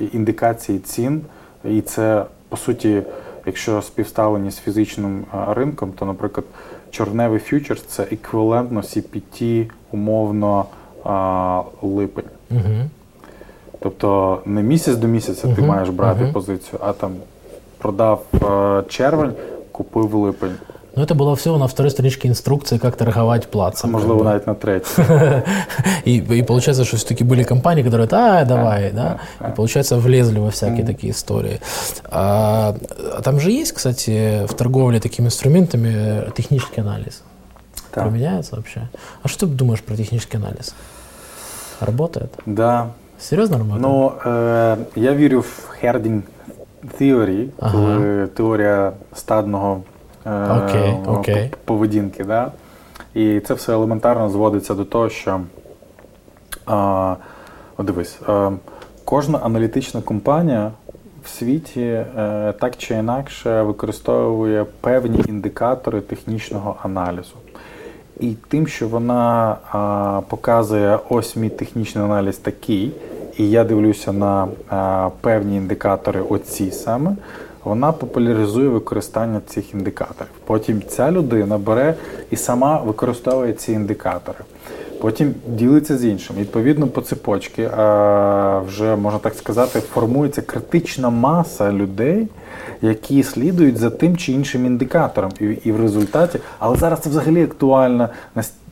е, індикації цін. І це, по суті, якщо співставлені з фізичним е, ринком, то, наприклад, чорневий фьючерс це еквівалентно CPT умовно а, липень. Угу. Тобто не місяць до місяця ти маєш брати угу. позицію, а там продав а, червень, купив липень. Ну, это было всего на второй страничке инструкции, как торговать Це плацем. можливо как бы. навіть на третій. И, и получается, что все-таки были компании, которые, а, давай, да, и получается влезли во всякие такие истории. А, а там же есть, кстати, в торговле такими инструментами э, технический анализ. Так. Применяется вообще? А что ты думаешь про технический анализ? Работает? Да. Серьезно работает? Ну, е, я вірю в Herding Theory, Ага. коли теорія стадного е, о, окей. п- поведінки. Да? І це все елементарно зводиться до того, що а, дивись, е, кожна аналітична компанія в світі е, так чи інакше використовує певні індикатори технічного аналізу. І тим, що вона а, показує ось мій технічний аналіз такий, і я дивлюся на а, певні індикатори, оці саме, вона популяризує використання цих індикаторів. Потім ця людина бере і сама використовує ці індикатори. Потім ділиться з іншим. Відповідно, по цепочці вже можна так сказати, формується критична маса людей, які слідують за тим чи іншим індикатором. І, і в результаті, але зараз це взагалі актуальна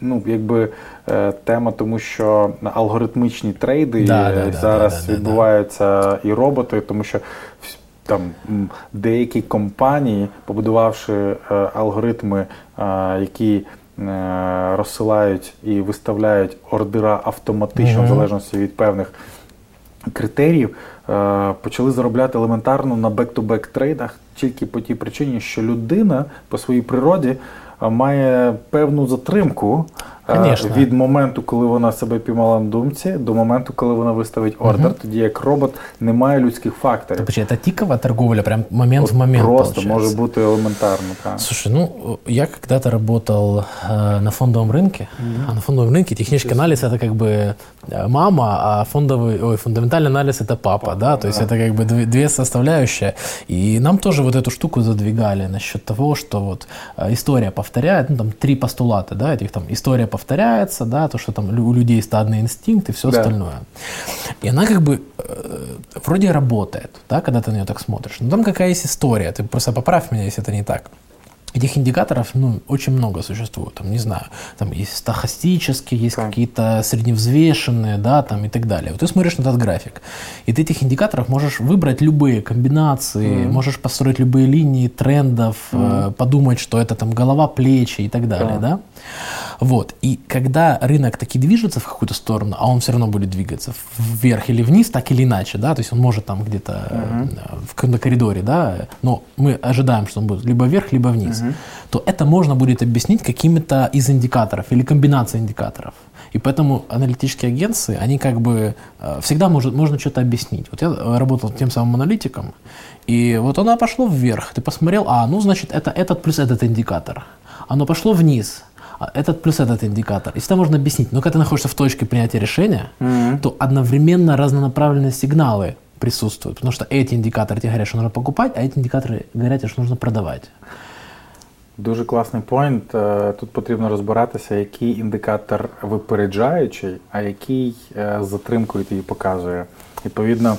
ну, якби, е, тема, тому що алгоритмічні трейди Да, е, да, да, зараз да, да, да, да. відбуваються і роботи, тому що там деякі компанії, побудувавши е, алгоритми, е, які е, розсилають і виставляють ордера автоматично, в залежності від певних критеріїв, почали заробляти елементарно на бек-то-бек трейдах тільки по тій причині, що людина по своїй природі має певну затримку Конечно. від моменту, коли вона себе піймала на думці, до моменту, коли вона виставить ордер, тоді як робот не має людських факторів. Так, подожди, это тиковая торговля, прям момент в момент Просто получается. може бути елементарно. Так. Слушай, ну я когда-то работал э, на фондовом рынке, а на фондовом рынке технический анализ это как бы э, мама, а фондовый, ой, фундаментальный анализ это папа, да, то есть это как бы две, две составляющие. И нам тоже вот эту штуку задвигали насчет того, что вот э, история повторяет, ну там три постулата, да, этих там история повторяется, да, то, что там у людей стадный инстинкт и все Да. остальное. И она как бы э, вроде работает, да, когда ты на нее так смотришь. Но там какая есть история, ты просто поправь меня, если это не так. Этих индикаторов, ну, очень много существует, там, не знаю, там есть стахастические, есть Так. какие-то средневзвешенные, да, там и так далее. Вот ты смотришь на этот график, и ты этих индикаторов можешь выбрать любые комбинации, можешь построить любые линии трендов, э, подумать, что это там голова, плечи и так далее, Так. да. Вот. И когда рынок таки движется в какую-то сторону, а он все равно будет двигаться вверх или вниз, так или иначе, да, то есть он может там где-то э, в каком-то коридоре, да, но мы ожидаем, что он будет либо вверх, либо вниз, то это можно будет объяснить какими-то из индикаторов или комбинацией индикаторов. И поэтому аналитические агентства, они как бы э, всегда может, можно что-то объяснить. Вот я э, работал тем самым аналитиком, и вот оно пошло вверх. Ты посмотрел, а, ну, значит, это этот плюс этот индикатор. Оно пошло вниз. а Этот плюс этот индикатор. И всегда можно объяснить. Но когда ты находишься в точке принятия решения, то одновременно разнонаправленные сигналы присутствуют. Потому что эти индикаторы тебе говорят, что нужно покупать, а эти индикаторы говорят, что нужно продавать. Дуже класний поінт. Е, Тут потрібно розбиратися, який індикатор випереджаючий, а який е, з затримкою тобі показує. Відповідно,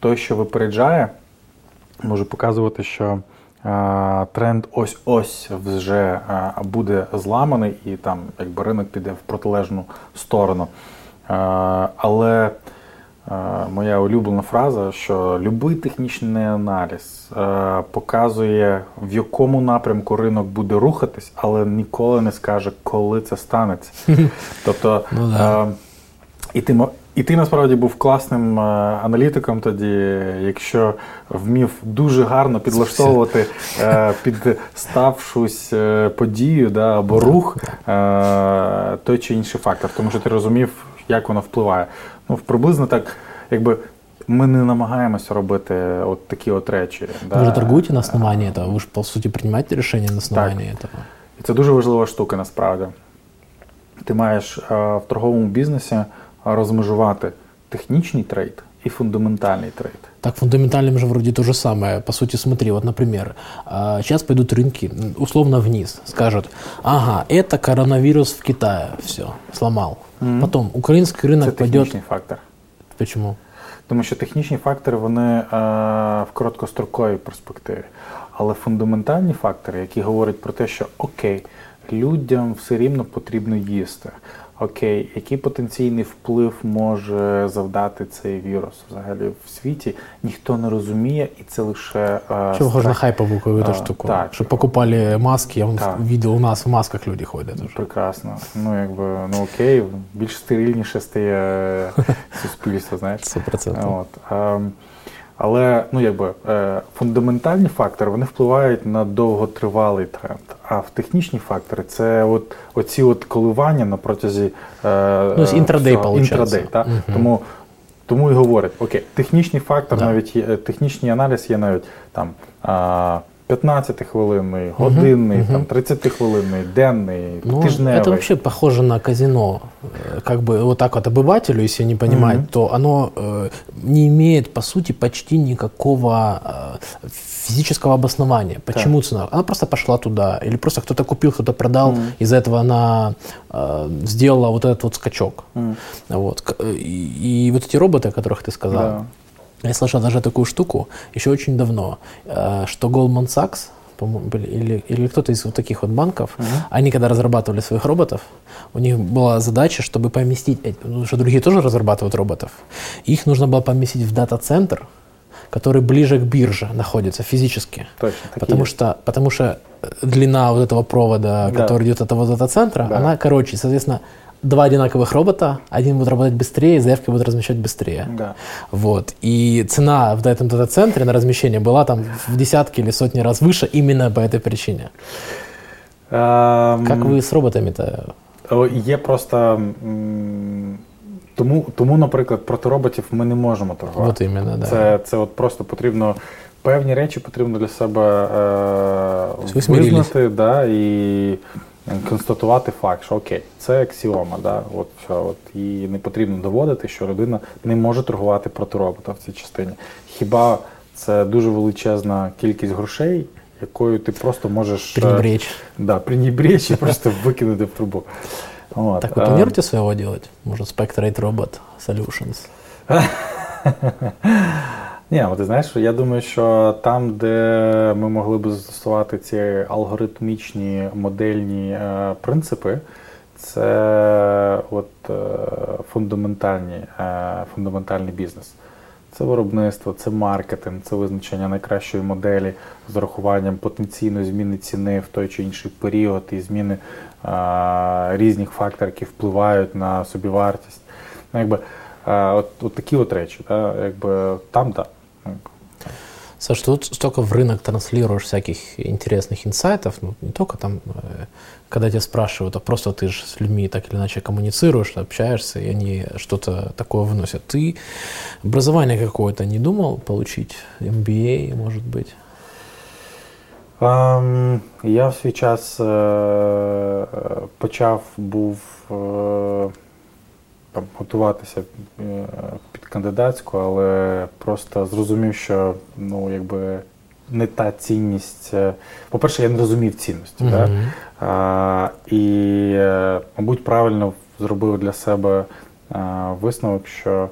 той, що випереджає, може показувати, що а, тренд ось-ось вже буде зламаний, і там якби ринок піде в протилежну сторону. Але моя улюблена фраза, що будь-який технічний аналіз показує, в якому напрямку ринок буде рухатись, але ніколи не скаже, коли це станеться. [LAUGHS] Тобто, ну, да. і ти і ти насправді був класним аналітиком тоді, якщо вмів дуже гарно підлаштовувати е, під ставшусь е, подію да, або рух е, той чи інший фактор, тому що ти розумів, як воно впливає. Ну, приблизно так, якби. Ми не намагаємося робити от такі от речі. Ви да. ж торгуєте на основанні цього? Ви ж, по суті, приймаєте рішення на основанні цього? І це дуже важлива штука насправді. Ти маєш в торговому бізнесі розмежувати технічний трейд и фундаментальный трейд. Так, фундаментальным же вроде то же самое. По сути, смотри, вот, например, сейчас пойдут рынки условно вниз, скажут, ага, это коронавирус в Китае, все, сломал. Mm-hmm. Потом український ринок Це технічний пойдет... фактор. Почему? Тому що технічні фактори вони е, в короткостроковій перспективі. Але фундаментальні фактори, які говорять про те, що окей, людям все рівно потрібно їсти. Окей, який потенційний вплив може завдати цей вірус взагалі в світі? Ніхто не розуміє, і це лише Чого ж на хайпову эту штуку? Так, щоб покупали маски, я відео у нас в масках люди ходять. Уже. Прекрасно. Ну якби ну окей, більш стерильніше стає [LAUGHS] суспільство. Знаєш, 100%. От. Але ну якби е, фундаментальні фактори вони впливають на довготривалий тренд. А в технічні фактори це от оці от коливання на протязі е, ну, інтрадей, інтрадей та? Угу. Тому тому і говорять, окей, технічний фактор, да. навіть є, технічний аналіз є навіть там. А, 15-хвилинний, годинний, угу, там 30-хвилинный, денный, ну, тижневый. Это вообще похоже на казино. Э, как бы вот так вот обывателю, если не понимать, угу. то оно э, не имеет, по сути, почти никакого э, физического обоснования. Почему да. цена? Она просто пошла туда. Или просто кто-то купил, кто-то продал. Угу. Из-за этого она э, сделала вот этот вот скачок. Угу. Вот. И, и вот эти роботы, о которых ты сказал, да. Я слышал даже такую штуку еще очень давно, э, что Goldman Sachs, или, или кто-то из вот таких вот банков, uh-huh. они когда разрабатывали своих роботов, у них была задача, чтобы поместить, ну, что другие тоже разрабатывают роботов, их нужно было поместить в дата-центр, который ближе к бирже находится физически. Точно. Потому что, потому что длина вот этого провода, да. который идет от этого дата-центра, да. она короче. Соответственно, два одинаковых робота, один будет работать быстрее, заявки будут размещать быстрее. Да. Вот. И цена в этом дата-центре на размещение была там в десятки или сотни раз выше именно по этой причине. Um, как ви з роботами-то? Є просто. Тому, тому, наприклад, проти роботів ми не можемо торгувати. От іменно, да. Це це от просто потрібно певні речі потрібно для себе е, визнати, да, і констатувати факт, що окей, це аксіома, да, от все, от, і не потрібно доводити, що людина не може торгувати проти робота в цій частині. Хіба це дуже величезна кількість грошей, якою ти просто можеш пренебречь, да, пренебречь і просто викинути в трубу. Вот. Так вы планируете своего делать? Может, Spectrate Robot Solutions? [LAUGHS] Ні, ти знаєш, я думаю, що там, де ми могли б застосувати ці алгоритмічні модельні е, принципи, це от е, фундаментальні, е, фундаментальний бізнес. Це виробництво, це маркетинг, це визначення найкращої моделі з урахуванням потенційної зміни ціни в той чи інший період і зміни а, різних факторів, які впливають на собівартість. Ну, якби, а, от, от такі от речі. Да, якби, Там так. Саш, тут столько в рынок транслируешь всяких интересных инсайтов, ну, не только там, э, когда тебя спрашивают, а просто ты же с людьми так или иначе коммуницируешь, общаешься, и они что-то такое вносят. Ты образование какое-то не думал получить? MBA, может быть? Um, я в свій час е, почав був е, там, готуватися під кандидатську, але просто зрозумів, що ну, якби не та цінність. Е, по-перше, я не розумів цінності. Да? А, І, е, мабуть, правильно зробив для себе висновок, що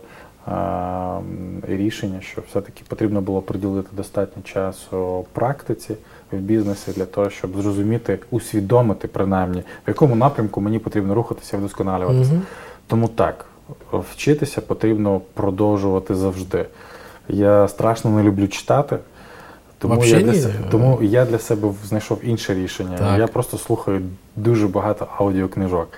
рішення, що все-таки потрібно було приділити достатньо часу практиці в бізнесі для того, щоб зрозуміти, усвідомити принаймні, в якому напрямку мені потрібно рухатися і вдосконалюватися. Угу. Тому так, вчитися потрібно продовжувати завжди. Я страшно не люблю читати. Тому я для себе, тому я для себе знайшов інше рішення. Так. Я просто слухаю дуже багато аудіокнижок.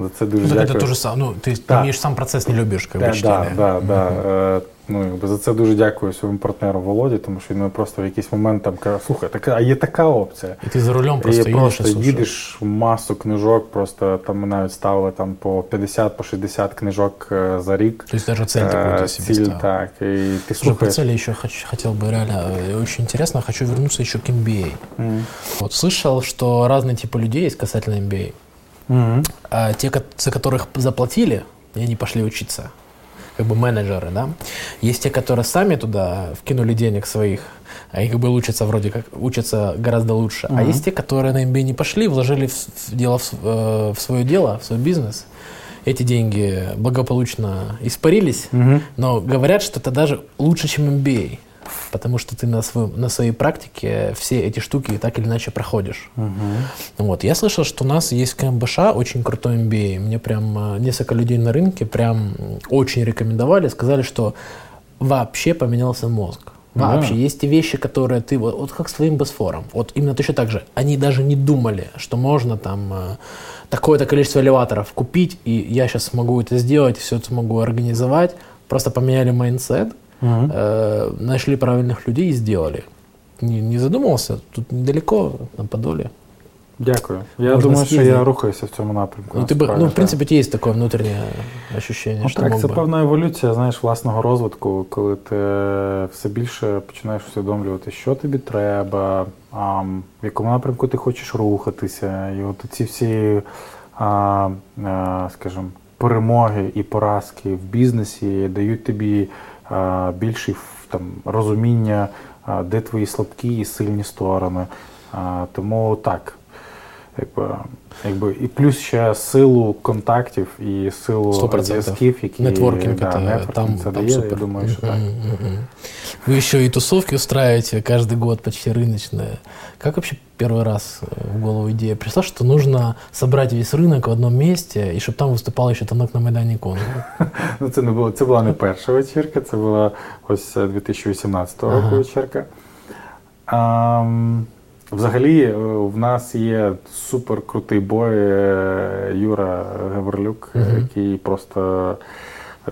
За це дуже ну, дякую. Это то же самое. Ну, ты, ты имеешь сам процесс не любишь, как да, бы, чтения. Да, да, да. Ну, За це дуже дякую своєму партнеру Володі, тому що він просто в якийсь момент там каже, слухай, така, а є така опція. І ти за рулем просто і їдеш просто їдеш масу книжок, просто там ми навіть ставили там по 50 по 60 книжок е, за рік. Тобто навіть цель таку себе Цель, так. І ти Слушай, по цели еще хочу, хотел бы реально, э, очень интересно, хочу вернуться еще к MBA. Mm. Вот слышал, что разные типы людей есть касательно MBA. Mm-hmm. А те, за которых заплатили, и они пошли учиться, как бы менеджеры, да. Есть те, которые сами туда вкинули денег своих, а их как бы учатся вроде как учатся гораздо лучше. Uh-huh. А есть те, которые на MBA не пошли, вложили в, в дело в, э, в свое дело, в свой бизнес. Эти деньги благополучно испарились, uh-huh. но говорят, что это даже лучше, чем MBA потому что ты на, своем, на своей практике все эти штуки так или иначе проходишь. Угу. Вот. Я слышал, что у нас есть КМБШ, очень крутой MBA. Мне прям э, несколько людей на рынке прям очень рекомендовали, сказали, что вообще поменялся мозг. Вообще, да. есть те вещи, которые ты, вот, вот как с твоим босфором, вот именно точно так же, они даже не думали, что можно там э, такое-то количество элеваторов купить, и я сейчас смогу это сделать, все это смогу организовать, просто поменяли майндсет, угу. э, нашли правильных людей и сделали. Не, не задумывался, тут недалеко, на Подоле. Дякую. Я Можна думаю, що я рухаюся в цьому напрямку. Ну, тебе, ну, в принципі, є таке внутрішнє відчуття. Ну, що так, це би... певна еволюція, знаєш, власного розвитку, коли ти все більше починаєш усвідомлювати, що тобі треба, а, в якому напрямку ти хочеш рухатися. І от ці всі, а, а, скажімо, перемоги і поразки в бізнесі дають тобі більше там розуміння, де твої слабкі і сильні сторони. Тому так, якби, якби і плюс ще силу контактів і силу зв'язків, які нетворкінг, да, это, там, це там дає, супер. я думаю, що так. Вы еще и тусовки устраиваете каждый год почти рыночные. Как вообще первый раз в голову идея пришла, что нужно собрать весь рынок в одном месте, і щоб там виступав ще танок на Майдані Конго? [LAUGHS] Ну, це не було, це була не перша вечірка, це була ось 2018 року ага. вечірка. А, Взагалі, е, в нас є супер крутий бой е, Юра Гаврилюк, угу. який просто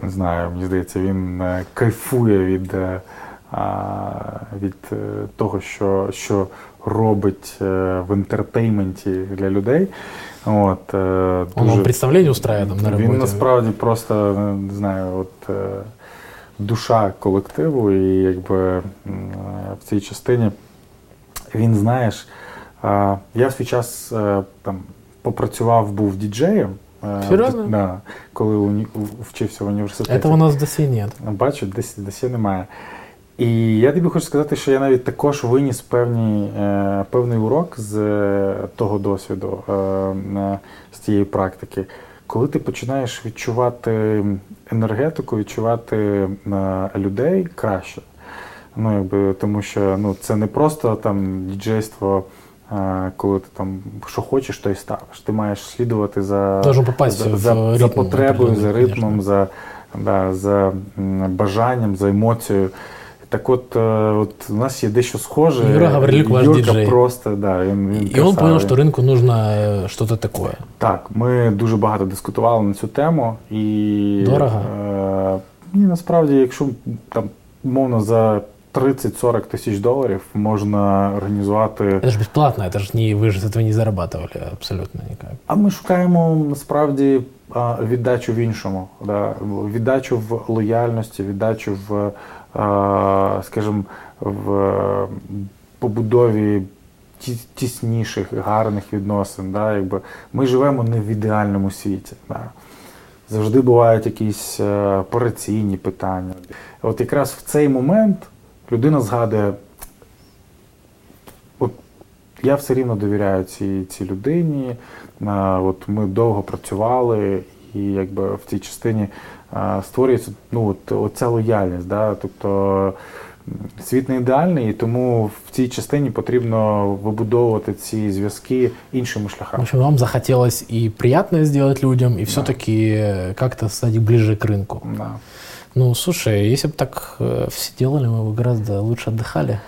не знаю, мені здається, він е, кайфує від від того, що що робить в інтертейменті для людей. От, дуже, Он представлення устраює там на роботі? Він насправді просто не знаю, от душа колективу, і якби в цій частині він, знаєш, я в свій час е, там попрацював, був діджеєм. Е, Серйозно? Да, коли вчився в університеті. Це у нас досі нет. Бачу, десь досі немає. І я тобі хочу сказати, що я навіть також виніс певні, е, певний урок з того досвіду, з цієї практики. Коли ти починаєш відчувати енергетику, відчувати людей краще. Ну, якби, Тому що ну, це не просто там діджейство, коли ти там що хочеш, то й ставиш. Ти маєш слідувати за за, за, за потребою, за ритмом, за да, за бажанням, за емоцією. Так от, е, от у нас є дещо схоже. Юра Гаврилюк ваш Юрка диджей. просто, да, він, він І він зрозумів, що ринку нужно е, щось таке. Так, ми дуже багато дискутували на цю тему. І, Дорого? Е, ні, насправді, якщо там, мовно, за 30-40 тисяч доларів можна організувати. Це ж безплатно, це ж не ви ж з цього не зарабатували абсолютно ніяк. А ми шукаємо насправді віддачу в іншому, да? віддачу в лояльності, віддачу в, скажімо, в побудові тісніших, гарних відносин. Да? Якби Ми живемо не в ідеальному світі. Да? Завжди бувають якісь е, операційні питання. От якраз в цей момент людина згадує, от я все рівно довіряю цій цій людині. От Ми довго працювали, і якби в цій частині створюється ну, от, оця лояльність. Да? Тобто світ не ідеальний, і тому в цій частині потрібно вибудовувати ці зв'язки іншими шляхами. В общем, вам захотелось и приятное сделать людям, и все-таки как-то стать ближе к рынку. Да. Ну, слушай, если бы так э, все делали, мы бы гораздо лучше отдыхали.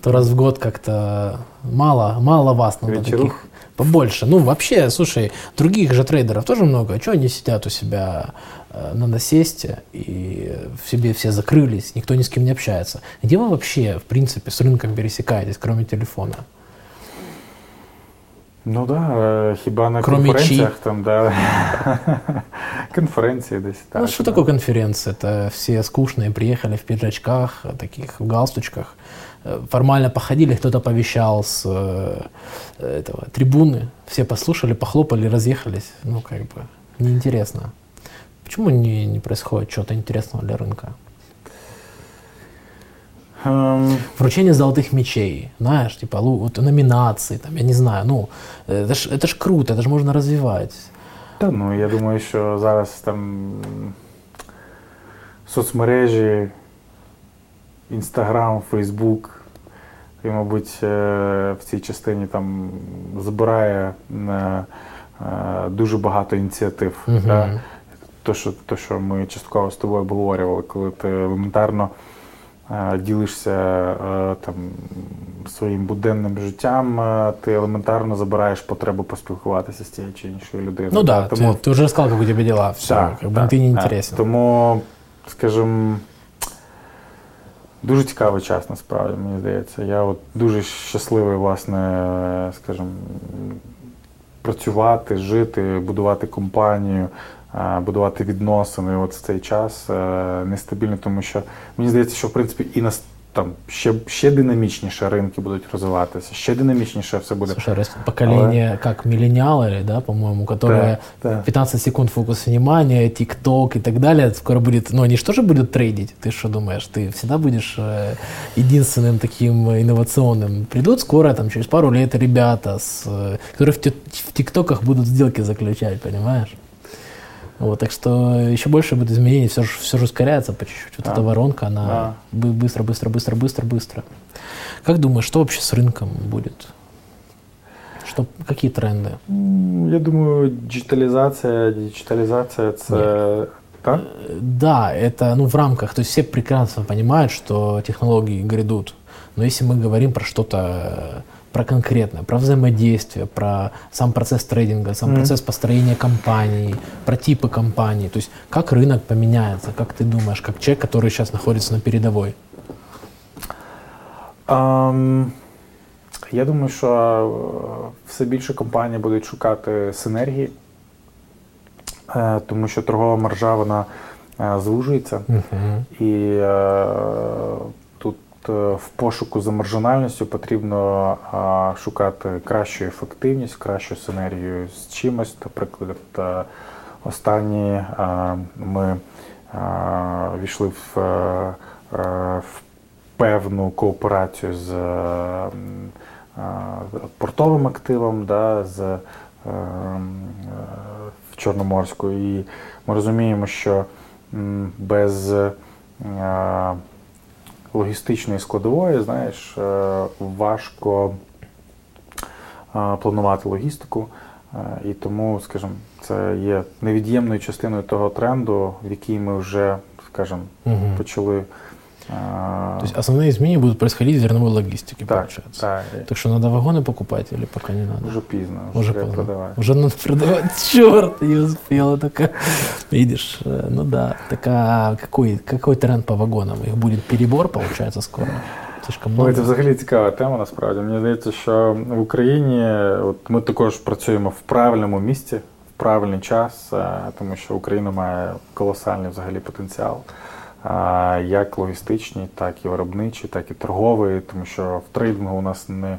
То раз в год как-то мало, мало вас надо Вечерух. таких. Побольше. Ну, вообще, слушай, других же трейдеров тоже много. Чего они сидят у себя э, на насесте и в себе все закрылись, никто ни с кем не общается? Где вы вообще, в принципе, с рынком пересекаетесь, кроме телефона? Ну да, е, хіба на Кроме конференціях там, да. [LAUGHS] конференції десь. Так, ну, что да. такое конференция? Это все скучные приехали в пиджачках, таких в галстучках. Э, Формально походили, кто-то повещал с э, этого, трибуны. Все послушали, похлопали, разъехались. Ну, как бы, неинтересно. Почему не, не происходит чего-то интересного для рынка? Ем, Вручение золотых мечей, знаешь, типа лу- вот номинации, там, я не знаю, ну, э, это ж, это ж круто, это ж можно развивать. Та ну я думаю, що зараз там соцмережі, Інстаграм, Фейсбук, і, мабуть, е, в цій частині там збирає е, е, дуже багато ініціатив. Мгм. Да? То, що, то, що ми частково з тобою обговорювали, коли ти елементарно е, ділишся е, там, своїм буденним життям, е, ти елементарно забираєш потребу поспілкуватися з тією чи іншою людиною. Ну да, Тому ты, ты уже рассказал, как у тебя дела, все, так, как бы так, ты не так. интересен. Тому, скажімо, дуже цікавий час насправді, мені здається. Я от дуже щасливий, власне, скажімо, працювати, жити, будувати компанію, е, будувати відносини от в цей час е, нестабільно, тому що мені здається, що в принципі і нас там ще, ще динамічніше ринки будуть розвиватися, ще динамічніше все буде. Слушай, растет поколение, как миллениалы, да, по-моему, которые Да, да. 15 секунд фокус внимания, ТикТок и так далее, скоро будет, ну, они же тоже будут трейдить, ты что думаешь, ты всегда будешь э, единственным таким инновационным. Придут скоро, там, через пару лет ребята, с, э, которые в, ти- в ТикТоках будут сделки заключать, понимаешь? Вот, так что еще больше будет изменений, все же, все же ускоряется по чуть-чуть. Вот Да. эта воронка, она бы- быстро, быстро, быстро, быстро, быстро. Как думаешь, что вообще с рынком будет? Что, какие тренды? М, Я думаю, діджиталізація, діджиталізація це. Так? Э, Да, это ну, в рамках, то есть все прекрасно понимают, что технологии грядут. Но если мы говорим про что-то, э, про конкретное, про взаимодействие, про сам процесс трейдинга, сам Мгм. процесс построения компаний, про типы компаний, то есть как рынок поменяется, как ты думаешь, как человек, который сейчас находится на передовой? Ем, я думаю, що е, все більше компаній будуть шукати синергії, е, тому що торгова маржа вона е, звужується. Мгм. І е, тут е, в пошуку за маржинальністю потрібно е, шукати кращу ефективність, кращу синергію з чимось. Наприклад, е, останні е, ми е, війшли в, е, е, в певну кооперацію з е, е, портовим активом, да, з е, е, в Чорноморську. І ми розуміємо, що без е, логістичної складової, знаєш, е, важко е, планувати логістику. Е, І тому, скажімо, це є невід'ємною частиною того тренду, в який ми вже, скажімо, угу. почали. е, То есть основные изменения будут происходить в зерновой логистике, так, получается. так, Так что надо вагоны покупать или пока не надо? вже пізно, вже, Уже треба поздно. продавати. Уже надо продавать. [LAUGHS] Черт, не успела такая. Видишь, э, ну да. Так а какой, какой тренд по вагонам? Их будет перебор, получается, скоро? Слишком много. Ой, це взагалі цікава тема, насправді. Мені здається, що в Україні от ми також працюємо в правильному місці, в правильний час, е, тому що Україна має колосальний взагалі потенціал. Як логістичні, так і виробничі, так і торговий, тому що в трейдингу у нас не,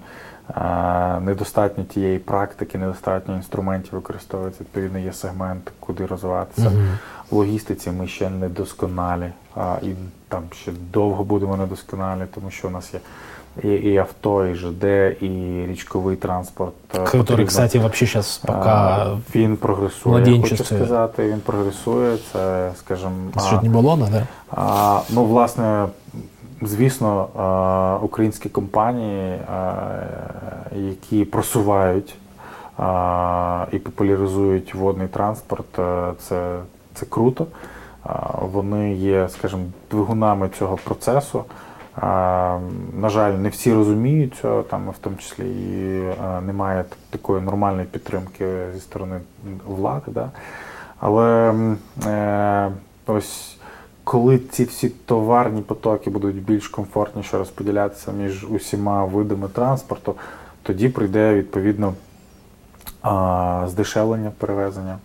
недостатньо тієї практики, недостатньо інструментів використовується. Відповідно, є сегмент, куди розвиватися. Мгм. В логістиці ми ще не досконалі, і там ще довго будемо недосконалі, тому що у нас є і, і авто, і ЖД, і річковий транспорт. е, Который, потрібно. кстати, вообще сейчас пока... він прогресує, хочу сказати. Він прогресує. Це, скажімо, а, не баллона, да? а, ну, власне, звісно, а, українські компанії, а, які просувають а, і популяризують водний транспорт, е, це, це круто. А, Вони є, скажімо, двигунами цього процесу. На жаль, не всі розуміють цього, там в тому числі і немає такої нормальної підтримки зі сторони влади. Да? Але е, ось коли ці всі товарні потоки будуть більш комфортніше розподілятися між усіма видами транспорту, тоді прийде відповідно здешевлення перевезення.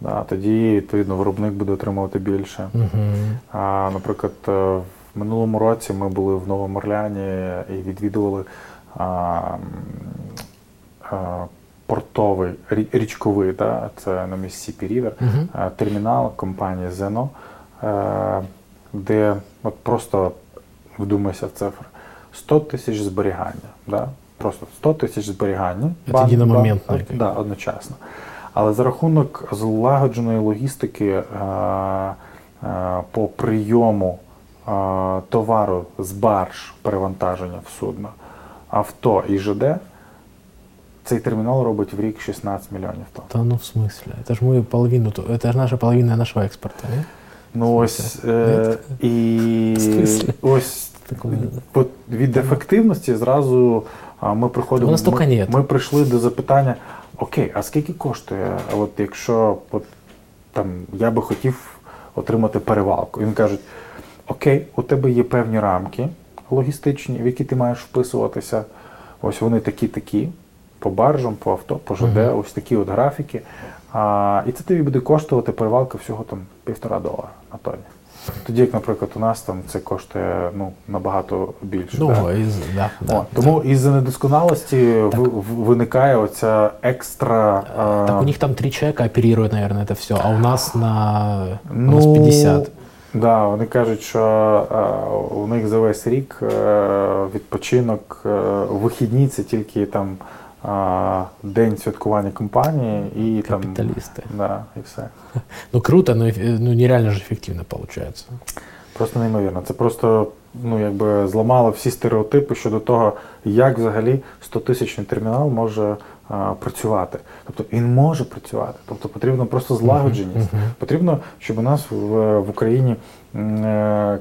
Да, тоді, відповідно, виробник буде отримувати більше. Мгм. А, наприклад, е, в минулому році ми були в Новому Орлеані і відвідували а, а, портовий річковий, да, це на Міссіпі Рівер, е, термінал компанії Zeno, е, де от просто вдумайся в цифри. 100 тисяч зберігання. Да? Просто 100 тисяч зберігання. Це Бан- єдиномоментно бан- Да, одночасно. Але за рахунок злагодженої логістики е, е, по прийому товару з барж перевантаження в судно, авто і ЖД, цей термінал робить в рік 16 мільйонів тонн. Да ну в смысле? Это же мы половину, то- это же наша половина нашего экспорта, не? Ну ось е, і В смислі? [LAUGHS] ось Такого- от від ефективності зразу а, ми приходимо. У нас ми, тільки нет. ми прийшли до запитання: окей, а скільки коштує? От якщо от, там я би хотів отримати перевалку. Він кажуть: Окей, у тебе є певні рамки логістичні, в які ти маєш вписуватися. Ось вони такі-такі, по баржам, по авто, по ЖД, Мгм. ось такі от графіки. А, і це тобі буде коштувати перевалка всього там півтора долара на тоні. Тоді, як, наприклад, у нас там це коштує ну, набагато більше. Ну, да? из, да, да. О, тому із-за недосконалості в- виникає оця екстра. а, Так у них там три человека оперируют, наверное, это все, а у нас на у нас Ну, 50. Да, вони кажуть, що е, у них за весь рік е, відпочинок, е, вихідні це тільки там е, день святкування компанії і там. Капиталисты. Да, і все. [LAUGHS] Ну круто, но эф- ну, нереально же эффективно получается. Просто неймовірно. Це просто ну, якби зламало всі стереотипи щодо того, як взагалі 100-тисячний термінал може а, працювати. Тобто він може працювати. Тобто потрібно просто злагодженість. Потрібно, щоб у нас в, в Україні е, е,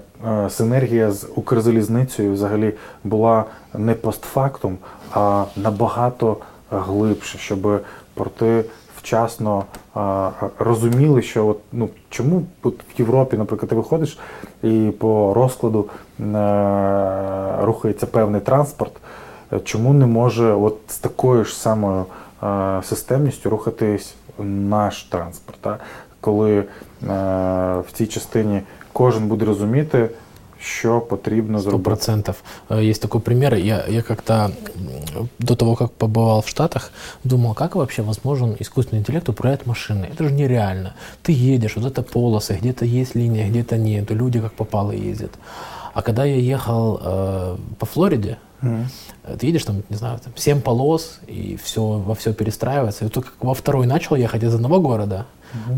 синергія з Укрзалізницею взагалі була не постфактум, а набагато глибше, щоб порти вчасно а, розуміли, що от, ну, чому от в Європі, наприклад, ти виходиш і по розкладу е, рухається певний транспорт, е, чому не може от з такою ж самою е, системністю рухатись наш транспорт? Так? Коли е, в цій частині кожен буде розуміти, що потрібно Сто зробити. процентов. Э, Есть такой пример. Я, я как-то м, до того, как побывал в Штатах, думал, как вообще возможен искусственный интеллект управлять машиной. Это же нереально. Ты едешь, вот это полосы, где-то есть линия, где-то нет, и люди как попало ездят. А когда я ехал э, по Флориде, Мгм. э, ты едешь там, не знаю, там 7 полос, и все, во все перестраивается. И только как во второй начал ехать из одного города,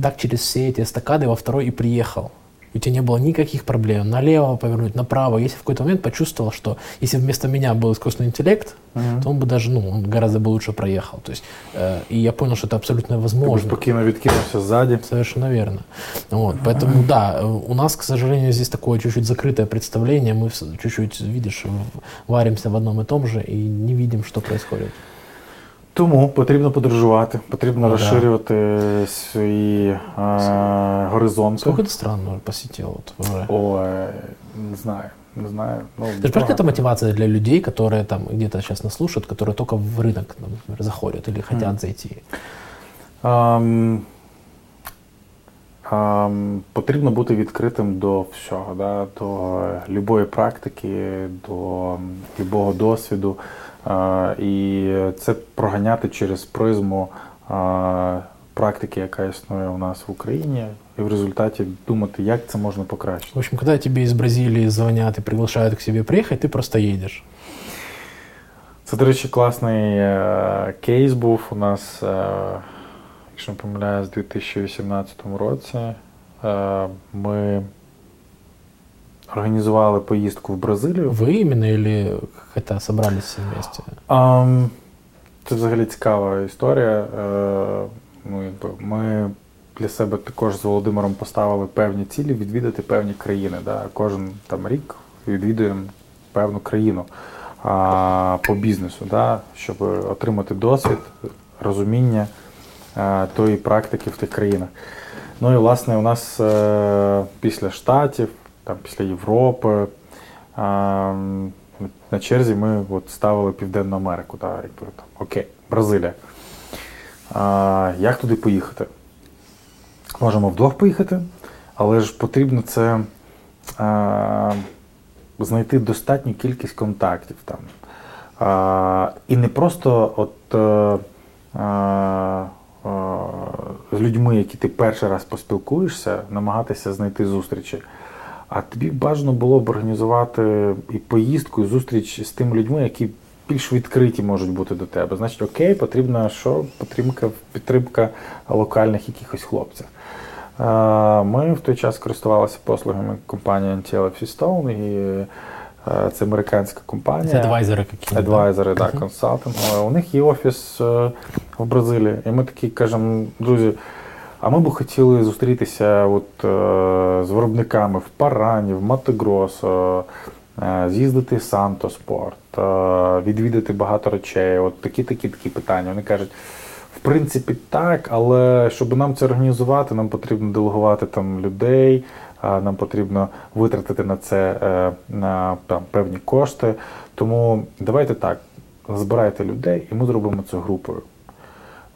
так через все эти эстакады во второй и приехал. И у тебя не было никаких проблем. Налево повернуть, направо. Если в какой-то момент почувствовал, что если вместо меня был искусственный интеллект, Мгм. то он бы даже, ну, он гораздо бы лучше проехал. То есть, э, и я понял, что это абсолютно Ти би возможно. спокійно відкинувся ззаді. Совершенно верно. Вот, поэтому, да, э, у нас, к сожалению, здесь такое чуть-чуть закрытое представление. Мы вс- чуть-чуть, видишь, в- варимся в одном и том же и не видим, что происходит. Тому потрібно подорожувати, потрібно Ну, да. розширювати свої е, горизонти. Сколько ты стран уже посетил? Вот, уже? О, е, не знаю, не знаю. Ну, Ты же понимаешь, багато. это мотивация для людей, которые там где-то сейчас нас слушают, которые только в рынок, там, например, заходят или хотят Мгм. зайти. Ам, ам, потрібно бути відкритим до всього, да, до любої практики, до м, любого досвіду. І це проганяти через призму практики, яка існує у нас в Україні, і в результаті думати, як це можна покращити. В общем, когда тебе из Бразилии звонят и приглашают к себе приехать, ты просто едешь. Це, до речі, класний е, кейс був у нас, е, якщо не помиляюсь, у 2018 році. Е, ми організували поїздку в Бразилію. Вы именно или это собрались все вместе? Ам, Це взагалі цікава історія. Е, Ну, якби ми для себе також з Володимиром поставили певні цілі відвідати певні країни. Да? Кожен там рік відвідуємо певну країну а, по бізнесу, да? щоб отримати досвід, розуміння е, тої практики в тих країнах. Ну і власне у нас е, після Штатів, там, після Європи. е, на черзі ми от ставили Південну Америку, да, якби там, окей, Бразилія. А, як туди поїхати? Можемо вдвох поїхати, але ж потрібно це а, знайти достатню кількість контактів там. А, і не просто от, е, а, а, з людьми, які ти перший раз поспілкуєшся, намагатися знайти зустрічі. А тобі бажано було б організувати і поїздку, і зустріч з тими людьми, які більш відкриті можуть бути до тебе. Значить, окей, потрібна що? Підтримка, підтримка локальних якихось хлопців. Ми в той час користувалися послугами компанії Antiel Stone, і це американська компанія. Это адвайзеры какие-то. Адвайзери, так, консалтинг. У них є офіс е, в Бразилії. І ми такі кажемо, друзі, а ми б хотіли зустрітися от, е, з виробниками в Парані, в Матегросо, е, з'їздити в Сантоспорт, е, відвідати багато речей. От такі, такі, питання. Вони кажуть. В принципі, так, але щоб нам це організувати, нам потрібно делегувати там людей, нам потрібно витратити на це на там, певні кошти. Тому давайте так, збирайте людей, і ми зробимо це групою.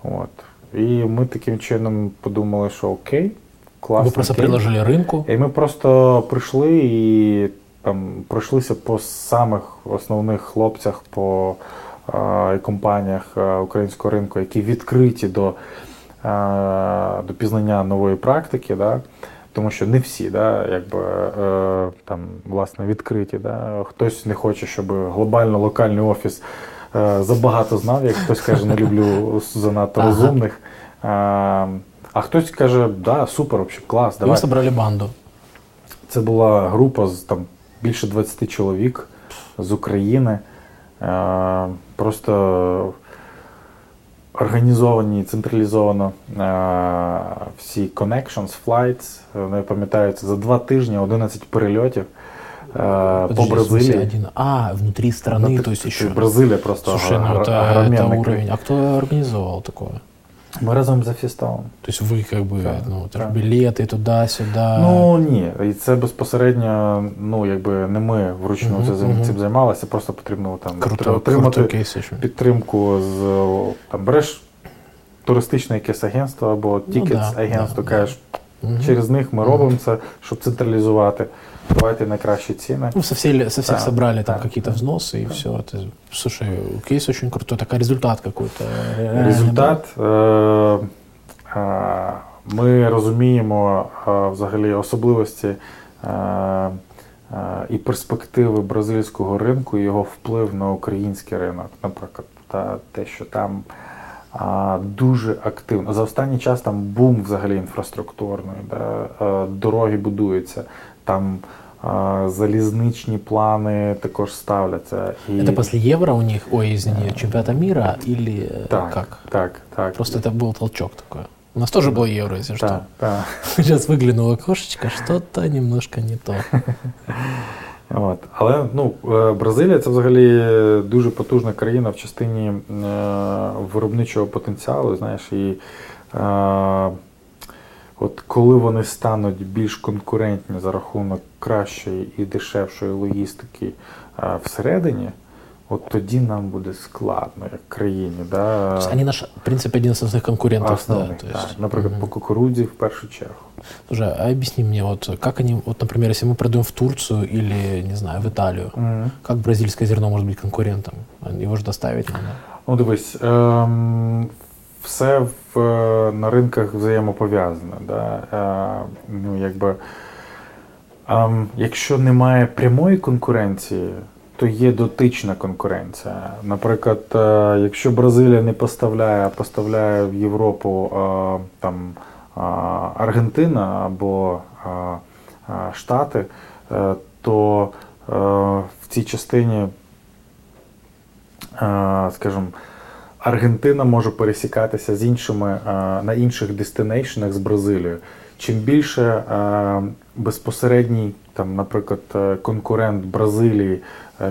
От. І ми таким чином подумали, що окей, класно. Вы просто приложили рынку. І ми просто прийшли і там пройшлися по самих основних хлопцях по і компаніях українського ринку, які відкриті до, е, до пізнання нової практики. Да? Тому що не всі, да, якби, е, там, власне, відкриті. Да? Хтось не хоче, щоб глобально локальний офіс забагато знав, як хтось каже, не люблю занадто Ага. розумних. Е, а хтось каже, да, супер, вообще, клас, давай. вы собрали банду. Це була група з там більше 20 чоловік з України. Е, просто організовані, централізовано е, всі connections, flights. Я пам'ятаю, це за два тижні 11 перельотів е, по Подожди, в смысле, Бразилії. один- А, внутри страны, Ну, то есть ти- еще. Бразилія просто Слушай, ну гра- это, это огроменний уровень. А кто организовал такое? Ми разом за Фістовом. То есть вы как бы, Да, ну, это да. ж билеты туда-сюда. Ну ні, і це безпосередньо, ну якби не ми вручну Мгм, це зим- мгм. цим займалися, просто потрібно там круто, отримати крутой кейс еще. підтримку з о, там береш туристичне якесь агентство або тікет Ну да, агентство, да, кажеш, Мгм. через них ми робимо це, щоб централізувати. Давайте найкращі ціни. Ну, со, всей, со всех Да, собрали там да. какие-то взносы и все. Это, слушай, кейс очень крутой. Так, а результат какой-то? Результат. Е- е- ми розуміємо е, взагалі особливості е- е- і перспективи бразильського ринку, і його вплив на український ринок. Наприклад, та те, що там а, дуже активно. За останній час там бум взагалі інфраструктурний, да? е, дороги будуються, там залізничні плани також ставляться. І... Это после Евро у них, ой, извини, чемпионата мира или э, так, как? так, так. Просто это был толчок такой. У нас тоже было Евро, если что. так, так. [LAUGHS] Сейчас выглянуло окошечко, что-то немножко не то. [LAUGHS] От. Але ну, е, Бразилія це взагалі дуже потужна країна в частині е, виробничого потенціалу. Знаєш, і е, от коли вони стануть більш конкурентні за рахунок кращої і дешевшої логістики е, всередині, от тоді нам буде складно як країні. Да? То есть они наш, в принципе, один из основных конкурентов. Основних, да, то так. есть, Наприклад, мгм. по кукурудзі в першу чергу. Слушай, а объясни мне, вот как они, вот, например, если мы продаем в Турцию или, не знаю, в Италию, как бразильское зерно может быть конкурентом? Его же доставить надо. Ну, дивись, ем, все в, на ринках взаємопов'язане. Да? Е, ну, якби, е, якщо немає прямої конкуренції, то є дотична конкуренція. Наприклад, е, якщо Бразилія не поставляє, а поставляє в Європу е, там е, Аргентина або Штати, то в цій частині, скажімо, Аргентина може пересікатися з іншими на інших дестинейшнах з Бразилією. Чим більше безпосередній, там, наприклад, конкурент Бразилії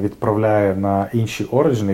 відправляє на інші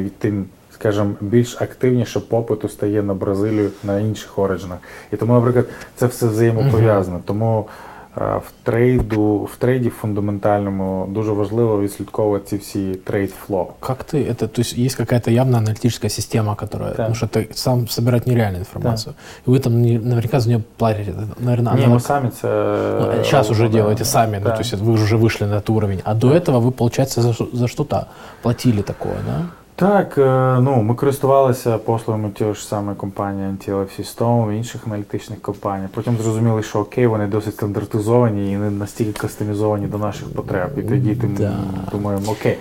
від тим, скажімо, більш активніше попиту стає на Бразилію на інших ориджинах. І тому, наприклад, це все взаємопов'язано. Тому в трейду, в трейді фундаментальному дуже важливо відслідковувати ці всі трейд фло. Как ты это, то есть есть какая-то явная аналитическая система, которая, да. потому что ты сам собирать нереальную информацию. Да. И вы там наверняка за нее платите, наверное. Не, мы сами это... Ну, сейчас уже да. делаете сами, да. ну, то есть вы уже вышли на этот уровень. А до этого вы, получается, за, за что-то платили такое, да? Так, е, ну ми користувалися послугами тієї ж самої компанії INTL FCStone, інших аналітичних компаній. Потім зрозуміли, що окей, вони досить стандартизовані і не настільки кастомізовані до наших потреб. І тоді да. думаємо, окей.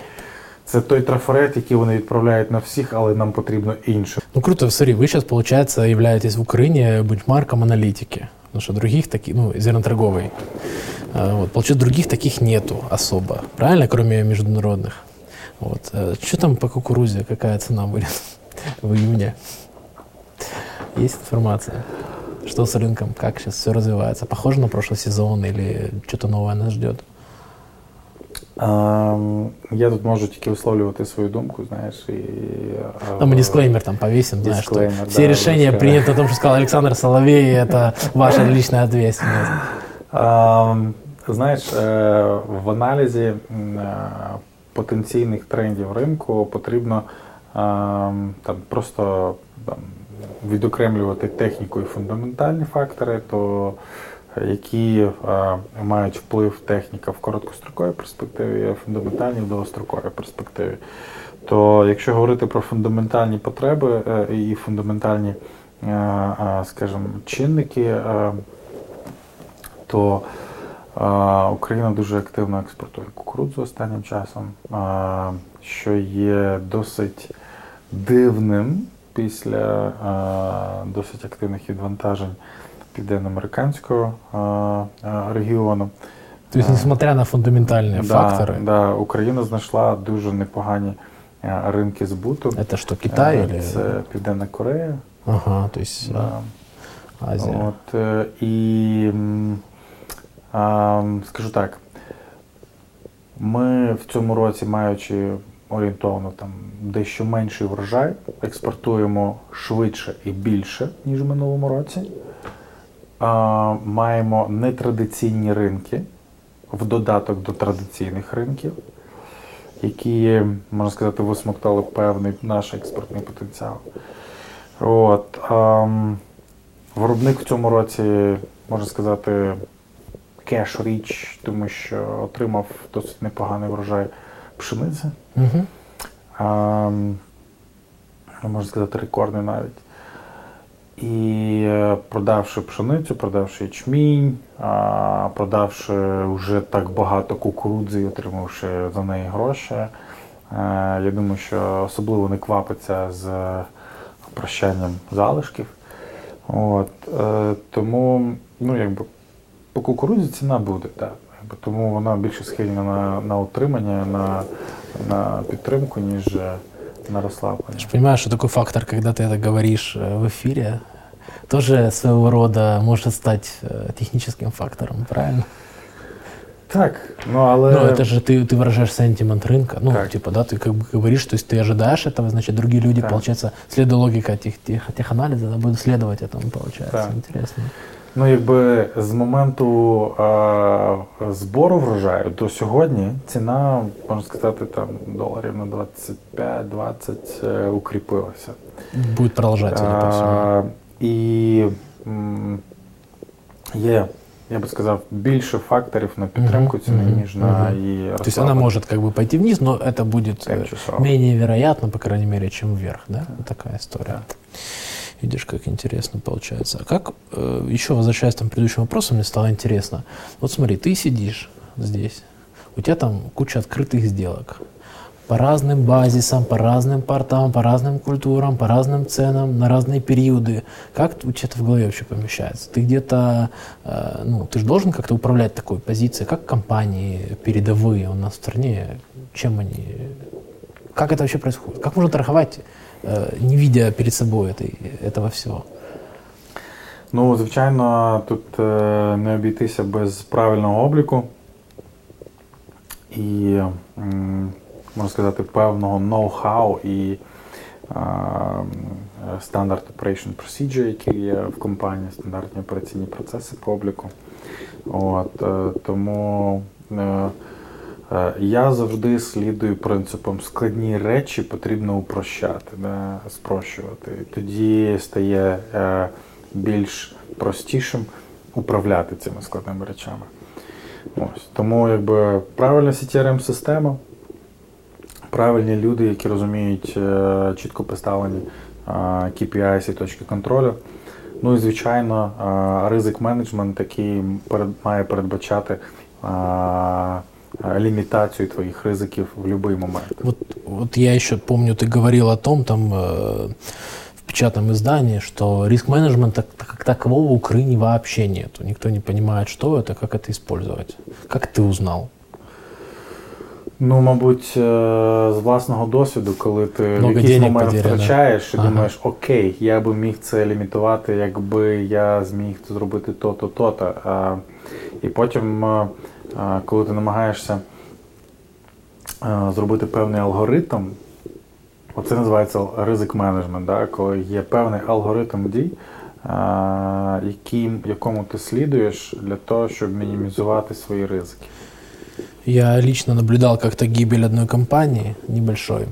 Це той трафарет, який вони відправляють на всіх, але нам потрібно інше. Ну круто, смотри, ви зараз, получается, являетесь в Україні бенчмарком аналітики. Потому что других таких, ну, зерноторговой. Вот, получается, других таких нету особо, правильно, кроме международных? Вот. Э, что там по кукурузе, какая цена будет в июне? Есть информация? Что с рынком, как сейчас все развивается? Похоже на прошлый сезон или что-то новое нас ждет? Я тут можу тільки висловлювати свою думку, знаєш, і... А мы дисклеймер там повесим, знаешь, что да, все решения да. приняты на том, что сказал Александр Соловей, это ваша личная ответственность. Знаєш, э, в аналізі потенційних трендів ринку потрібно там просто там, відокремлювати техніку і фундаментальні фактори, то які а, мають вплив техніка в короткостроковій перспективі, а фундаментальні в довгостроковій перспективі. То якщо говорити про фундаментальні потреби е, і фундаментальні, скажімо, чинники, то Україна дуже активно експортує кукурудзу останнім часом, що є досить дивним після досить активних відвантажень південноамериканського регіону. Тобто, несмотря на фундаментальні да, фактори, да, Україна знайшла дуже непогані ринки збуту. Це що, Китай? Це Південна Корея. Ага, то есть да. Азія. От, е, і Скажу так, ми в цьому році, маючи орієнтовно там дещо менший врожай, експортуємо швидше і більше, ніж в минулому році. Маємо нетрадиційні ринки в додаток до традиційних ринків, які, можна сказати, висмоктали певний наш експортний потенціал. От, Виробник в цьому році, можна сказати, кеш річ, тому що отримав досить непоганий врожай пшениці. Угу. А, Можна сказати, рекордний навіть. І е, продавши пшеницю, продавши ячмінь, продавши вже так багато кукурудзи і отримавши за неї гроші, е, я думаю, що особливо не квапиться з прощанням залишків. От, е, Тому, ну, якби по кукурудзі ціна буде, так. Тому вона більше схильна на на утримання, на на підтримку, ніж е, на розслаблення. Ты понимаешь, что такой фактор, когда ты это говоришь э, в эфире, тоже своего рода может стать э, техническим фактором, правильно? Так, ну але... Ну, это же ты, ты выражаешь сентимент рынка. Ну, так. типа, да, ты как бы говоришь, то есть ты ожидаешь этого, значит, другие люди, так. получается, следуя логика тех, тех, тех анализов, да, будут следовать этому, получается. Так. Интересно. Ну, якби з моменту а, збору врожаю до сьогодні ціна, можна сказати, там доларів на 25-20 е, укріпилася. Буде продовжатися. І м, є, я би сказав, більше факторів на підтримку ціни, mm-hmm. ніж на mm-hmm. її То есть она может как бы пойти вниз, но это будет менее вероятно, по крайней мере, чем вверх, да? Вот такая история. Видишь, как интересно получается. А как, э, еще возвращаясь там, к предыдущему вопросу, мне стало интересно. Вот смотри, ты сидишь здесь, у тебя там куча открытых сделок по разным базисам, по разным портам, по разным культурам, по разным ценам, на разные периоды. Как у тебя это в голове вообще помещается? Ты где-то, э, ну, ты же должен как-то управлять такой позицией, как компании передовые у нас в стране, чем они, как это вообще происходит? Как можно торговать, не видя перед собой этой, этого всего? Ну, звичайно, тут е, не обійтися без правильного обліку і, можна сказати, певного ноу-хау і стандарт operation procedure, які є в компанії, стандартні операційні процеси по обліку. От, е, тому е, е, я завжди слідую принципом складні речі потрібно упрощати, да, спрощувати. Тоді стає е, більш простішим управляти цими складними речами. Ось. Тому якби правильна CTRM-система, правильні люди, які розуміють е, чітко поставлені е, KPIs і точки контролю. Ну і звичайно, е, ризик менеджмент, який має передбачати е, е, лімітацію твоїх ризиків в будь-який момент. Вот, вот я еще помню, ты говорил о том там э, в печатном издании, что риск-менеджмента как такового в Украине вообще нету. Никто не понимает, что это, как это использовать. Как ты узнал? Ну, мабуть, е, з власного досвіду, коли ти Много в якийсь денег момент потеряно. втрачаєш і Ага. думаєш, окей, я би міг це лімітувати, якби я зміг зробити то-то, то-то. А, І потім, е, е, коли ти намагаєшся е, зробити певний алгоритм, оце називається ризик менеджмент, да? коли є певний алгоритм дій, е, яким, якому ти слідуєш для того, щоб мінімізувати свої ризики. Я лично наблюдал как-то гибель одной компании небольшой.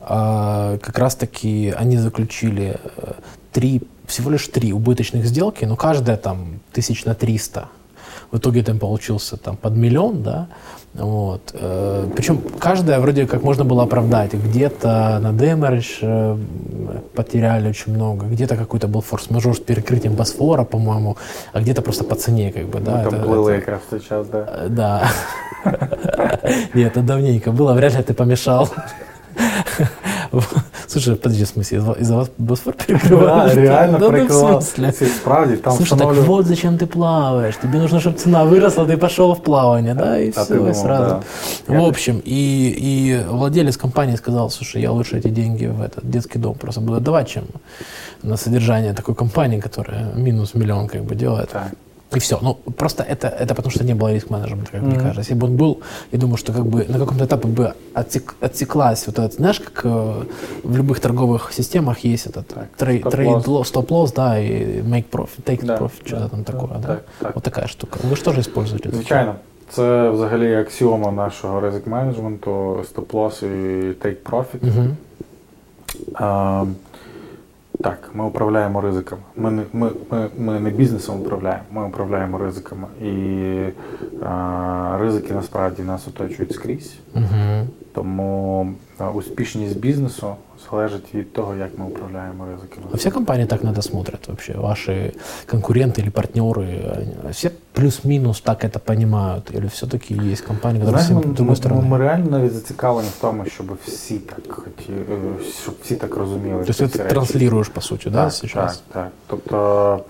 А, как раз таки они заключили э, три, всего лишь три убыточных сделки, но каждая там тысяч на 300. В итоге там получился там под миллион, да, вот. Причем каждая вроде как можно было оправдать. Где-то на демеридж э, потеряли очень много, где-то какой-то был форс-мажор с перекрытием Босфора, по-моему, а где-то просто по цене, как бы, да. Там это- плили это- якраз в той час, да. Э, Да. [LAUGHS] Нет, это давненько было, вряд ли ты помешал. [LAUGHS] Слушай, подожди, в смысле, из-за- вас Босфор перекрывали? Да, реально [LAUGHS] Да смысле? Це Справді, там Слушай, так вот зачем ты плаваешь. Тебе нужно, чтобы цена выросла, ты пошел в плавание, да, и А все, думал, и сразу. да. В общем, и, и владелец компании сказал, слушай, я лучше эти деньги в этот детский дом просто буду давать, чем на содержание такой компании, которая минус миллион как бы делает. Так. И все. Ну, просто это, это потому что не было риск-менеджмента, как мне Мгм. кажется. Если бы он был, я думаю, что как бы на каком-то этапе бы отсек- отсеклась вот это, знаешь, как э, в любых торговых системах есть этот трей- стоп-лосс. трейд ло- стоп-лосс, да, и make profit, take Да, profit, что-то да, там да, такое, да? так, так. Вот такая штука. Вы же тоже используете? это? Звичайно, це взагалі аксіома нашого ризик менеджменту, стоп-лосс і take profit. Мгм. А, так, ми управляємо ризиками. Ми не, ми, ми, ми не бізнесом управляємо, ми управляємо ризиками. І а, ризики насправді нас оточують скрізь. Мгм. Тому а, успішність бізнесу залежить від того, як ми управляємо ризиками. А все компании так на это смотрят вообще? Ваши конкуренты или партнеры, они все плюс-минус так это понимают? Или все-таки есть компании, которые Знаєш, ми, с другой ми, стороны? ми реально навіть зацікавлені в тому, щоб всі так хотіли, е, щоб всі так розуміли. То есть это ці ты речі. транслируешь, по сути, да, так, сейчас? Так, так. Тобто ем,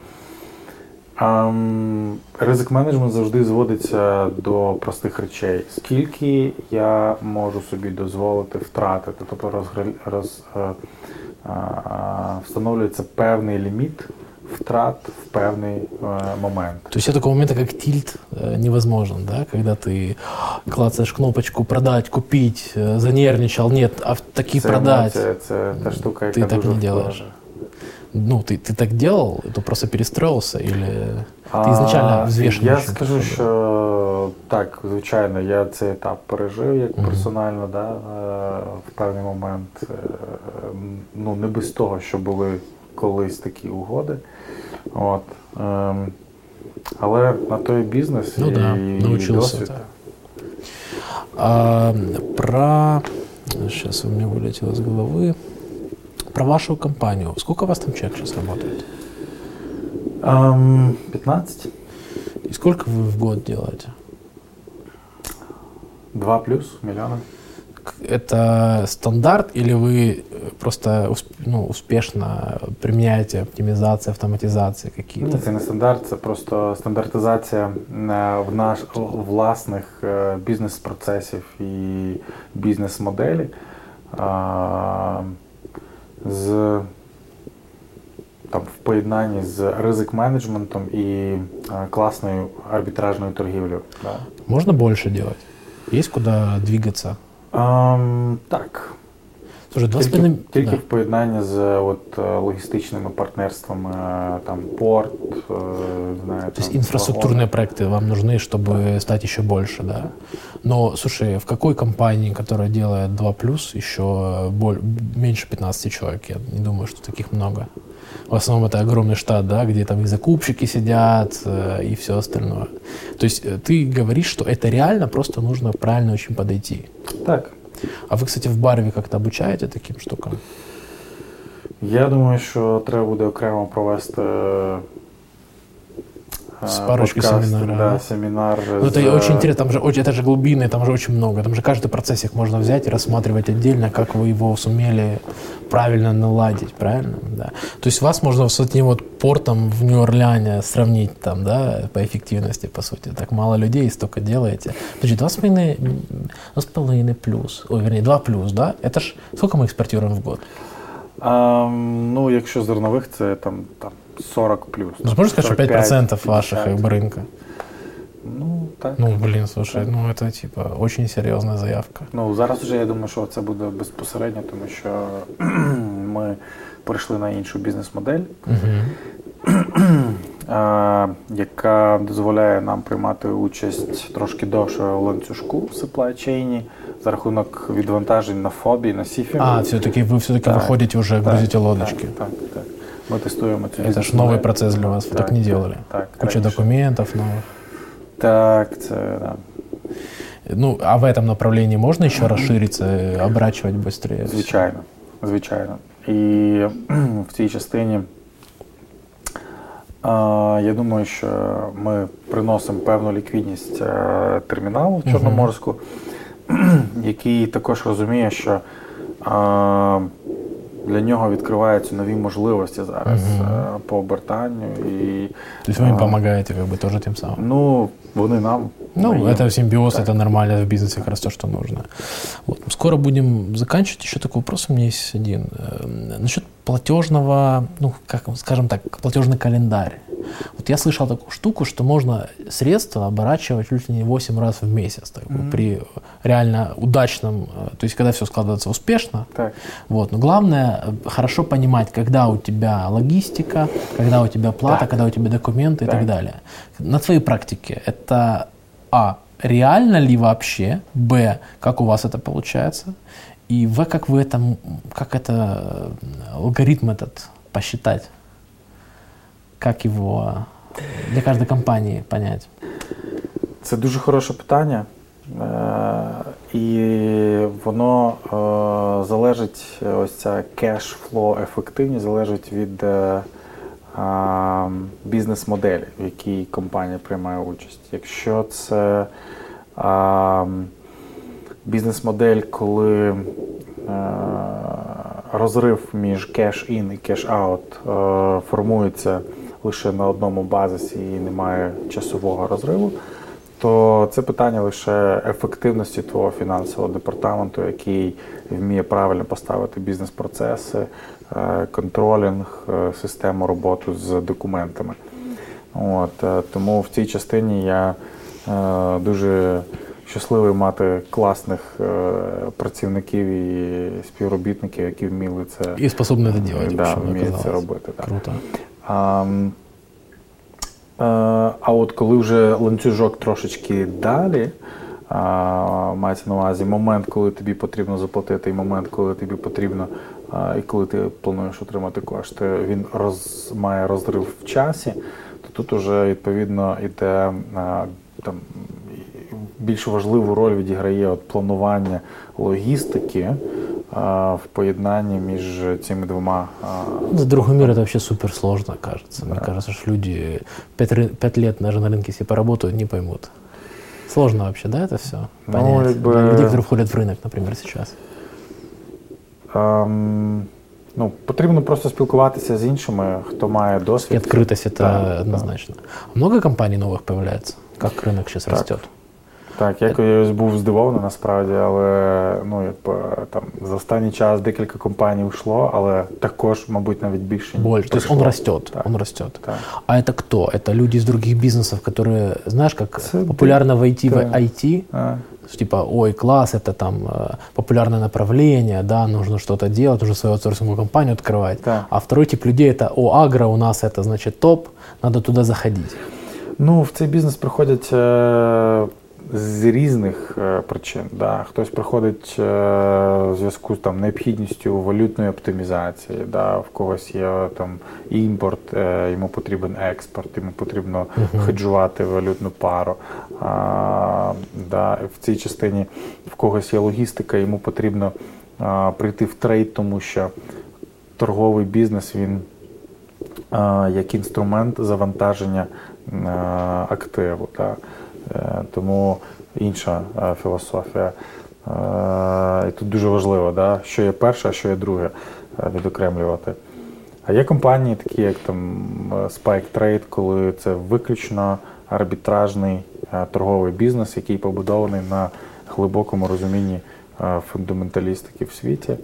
ризик менеджмент завжди зводиться до простих речей. Скільки я можу собі дозволити втратити? Тобто розгр- роз, е, е, встановлюється певний ліміт втрат в певний е, момент. То есть такого момента, как тильт, э, невозможен, да? Когда ты клацаешь кнопочку «продать», «купить», э, занервничал, нет, а в таки Це продать. емоція, це та штука, яка Ти так дуже не делаешь. впливає. Ну, ты, ты так делал, ты просто перестроился или ты изначально А, взвешенный? Я очень скажу, подходил? що так, звичайно, я цей етап пережив як Мгм. персонально, да, е, в певний момент. е, Ну, не без того, що були колись такі угоди. От. ем, Але на той бізнес Ну і, да, і научился, досвід. да. А, про... Сейчас у меня вылетело из головы. про вашу компанию. Сколько у вас там человек сейчас работает? Ем, 15. И сколько вы в год делаете? 2 плюс мільйони. Это стандарт или вы э, просто усп- ну, успешно применяете оптимизации, автоматизации Ні, какие-то? це не стандарт, це просто стандартизація е, в наш власних е, бізнес-процесів і бізнес-моделі а, з там, в поєднанні з ризик-менеджментом і е, класною арбітражною торгівлею. Да. Можно больше делать? Есть куда двигаться? Ем, так. Слушай, два с Тільки, половиной- тільки да. в поєднанні з от, е, логістичними партнерствами, е, там порт, е, знаю, То есть там, инфраструктурные проекты вам нужны, чтобы стать еще больше, да? Но, слушай, в какой компании, которая делает 2 плюс, еще боль- меньше 15 человек? Я не думаю, что таких много. В основном это огромный штат, да, где там и закупщики сидят, э, и все остальное. То есть э, ты говоришь, что это реально, просто нужно правильно очень подойти. Так. А вы, кстати, в Барві как-то обучаете таким штукам? Я думаю, що треба буде окремо провести е, З парочкою подкаст, семінарів, Да, да? семінар. Ну, з- это очень интересно, там же очень, это же глубинный, там же очень много. Там же каждый процессик можно взять и рассматривать отдельно, как вы его сумели правильно наладить, правильно? Да. То есть вас можно с этим вот портом в Нью-Орлеане сравнить там, да, по эффективности, по сути. Так мало людей и столько делаете. Значит, два с половиной, м, два с половиной плюс, ой, вернее, два плюс, да? Это ж сколько мы экспортируем в год? Ем, ну, якщо зернових, це там, там 40 плюс. Ну, можно сказать, что 5% ваших 50. как бы, рынка? Ну, так. Ну, блин, слушай, ну это типа очень серьезная заявка. Ну, зараз вже я думаю, що це буде безпосередньо, тому що [CLEARS THROAT] ми перейшли на іншу бізнес-модель, Мгм. е, [CLEARS THROAT] яка дозволяє нам приймати участь трошки довше в ланцюжку в supply chain за рахунок відвантажень на фобі, на сіфі. А, все-таки вы все-таки Так, выходите уже, Так, грузите лодочки. Так, так, так. Ми тестуємо цю Это же бізнес-модель. новый процесс для вас, вы так, Так, не делали. Так, Куча раніше. документов новых. Так, це да. Ну, а в этом направлении можно еще расшириться, э, оборачивать быстрее? Звичайно, звичайно. І [CLEARS THROAT] в цій частині а, я думаю, що ми приносимо певну ліквідність е, терміналу в Чорноморську, [CLEARS THROAT] який також розуміє, що а, для нього відкриваються нові можливості зараз Мгм. е, по обертанню. І, То есть вы им а, помогаете как бы тоже тем самым? Ну, вони нам. Ну, ми їм. это симбиоз, Так. это нормально в бизнесе, как раз то, что нужно. Вот. Скоро будем заканчивать. Еще такой вопрос у меня есть один. Эм, Насчет платежного, ну, как, скажем так, платежный календарь. Вот я слышал такую штуку, что можно средства оборачивать чуть ли не 8 раз в месяц, так, Мгм. при реально удачном, э, то есть когда все складывается успешно. Так. Вот. Но главное э, хорошо понимать, когда у тебя логистика, когда у тебя плата, Так. когда у тебя документы и так Так. далее. На твоей практике это А. Реально ли вообще? Б. Как у вас это получается? И В. Как вы это, м, как это э, алгоритм этот посчитать? Как его э, для каждой компании понять? Це дуже хороше питання. Е, І воно е, залежить, ось ця кеш-фло ефективність залежить від е, а, бізнес-моделі, в якій компанія приймає участь. Якщо це бізнес-модель, коли е, розрив між cash-in і cash-out формується лише на одному базисі і немає часового розриву, то це питання лише ефективності твого фінансового департаменту, який вміє правильно поставити бізнес-процеси, контролінг, е, систему роботи з документами. От, е, тому в цій частині я е, дуже щасливий мати класних е, працівників і співробітників, які вміли це, И способны это делать. да, вміють це робити. Так. Круто. А, е, а от коли вже ланцюжок трошечки далі, а, мається на увазі момент, коли тобі потрібно заплатити, і момент, коли тобі потрібно, і коли ти плануєш отримати кошти, він роз, має розрив в часі, то тут уже відповідно йде а, там. Більш важливу роль відіграє от планування логістики в поєднанні між цими двома. За другой мир это вообще супер сложно, кажется. Да. Мне кажется, что люди пять, пять лет даже на рынке, если поработают, не поймут. Сложно вообще, да, это все? Ну, понять? Якби... Для людей, которые входят в рынок, например, сейчас. Um... Ну, потрібно просто спілкуватися з іншими, хто має досвід. І відкритість це да, однозначно. Да. Много компаній нових появляється? Як ринок зараз росте? Так, я я був здивований насправді, але ну якби там за останній час декілька компаній ушло, але також, мабуть, навіть більше Больше. То есть он растет, так. он растет. Так. А это кто? Это люди из других бизнесов, которые, знаешь, как Це популярно войти да. в IT, а. типа, ой, класс, это там э, популярное направление, да, нужно что-то делать, нужно свою аутсорсинговую компанию открывать. Да. А второй тип людей это, о, агро у нас это, значит, топ, надо туда заходить. Ну, в цей бізнес приходять е, з різних е, причин. Да. Хтось приходить е, в зв'язку з там необхідністю валютної оптимізації, да. в когось є там імпорт, е, йому потрібен експорт, йому потрібно uh-huh. хеджувати валютну пару. А, да. В цій частині в когось є логістика, йому потрібно а, прийти в трейд, тому що торговий бізнес він як інструмент завантаження активу. Да. Е, тому інша е, філософія. Е, і тут дуже важливо, да, що є перше, а що є друге відокремлювати. А є компанії, такі як там Spike Trade, коли це виключно арбітражний торговий бізнес, який побудований на глибокому розумінні фундаменталістики в світі,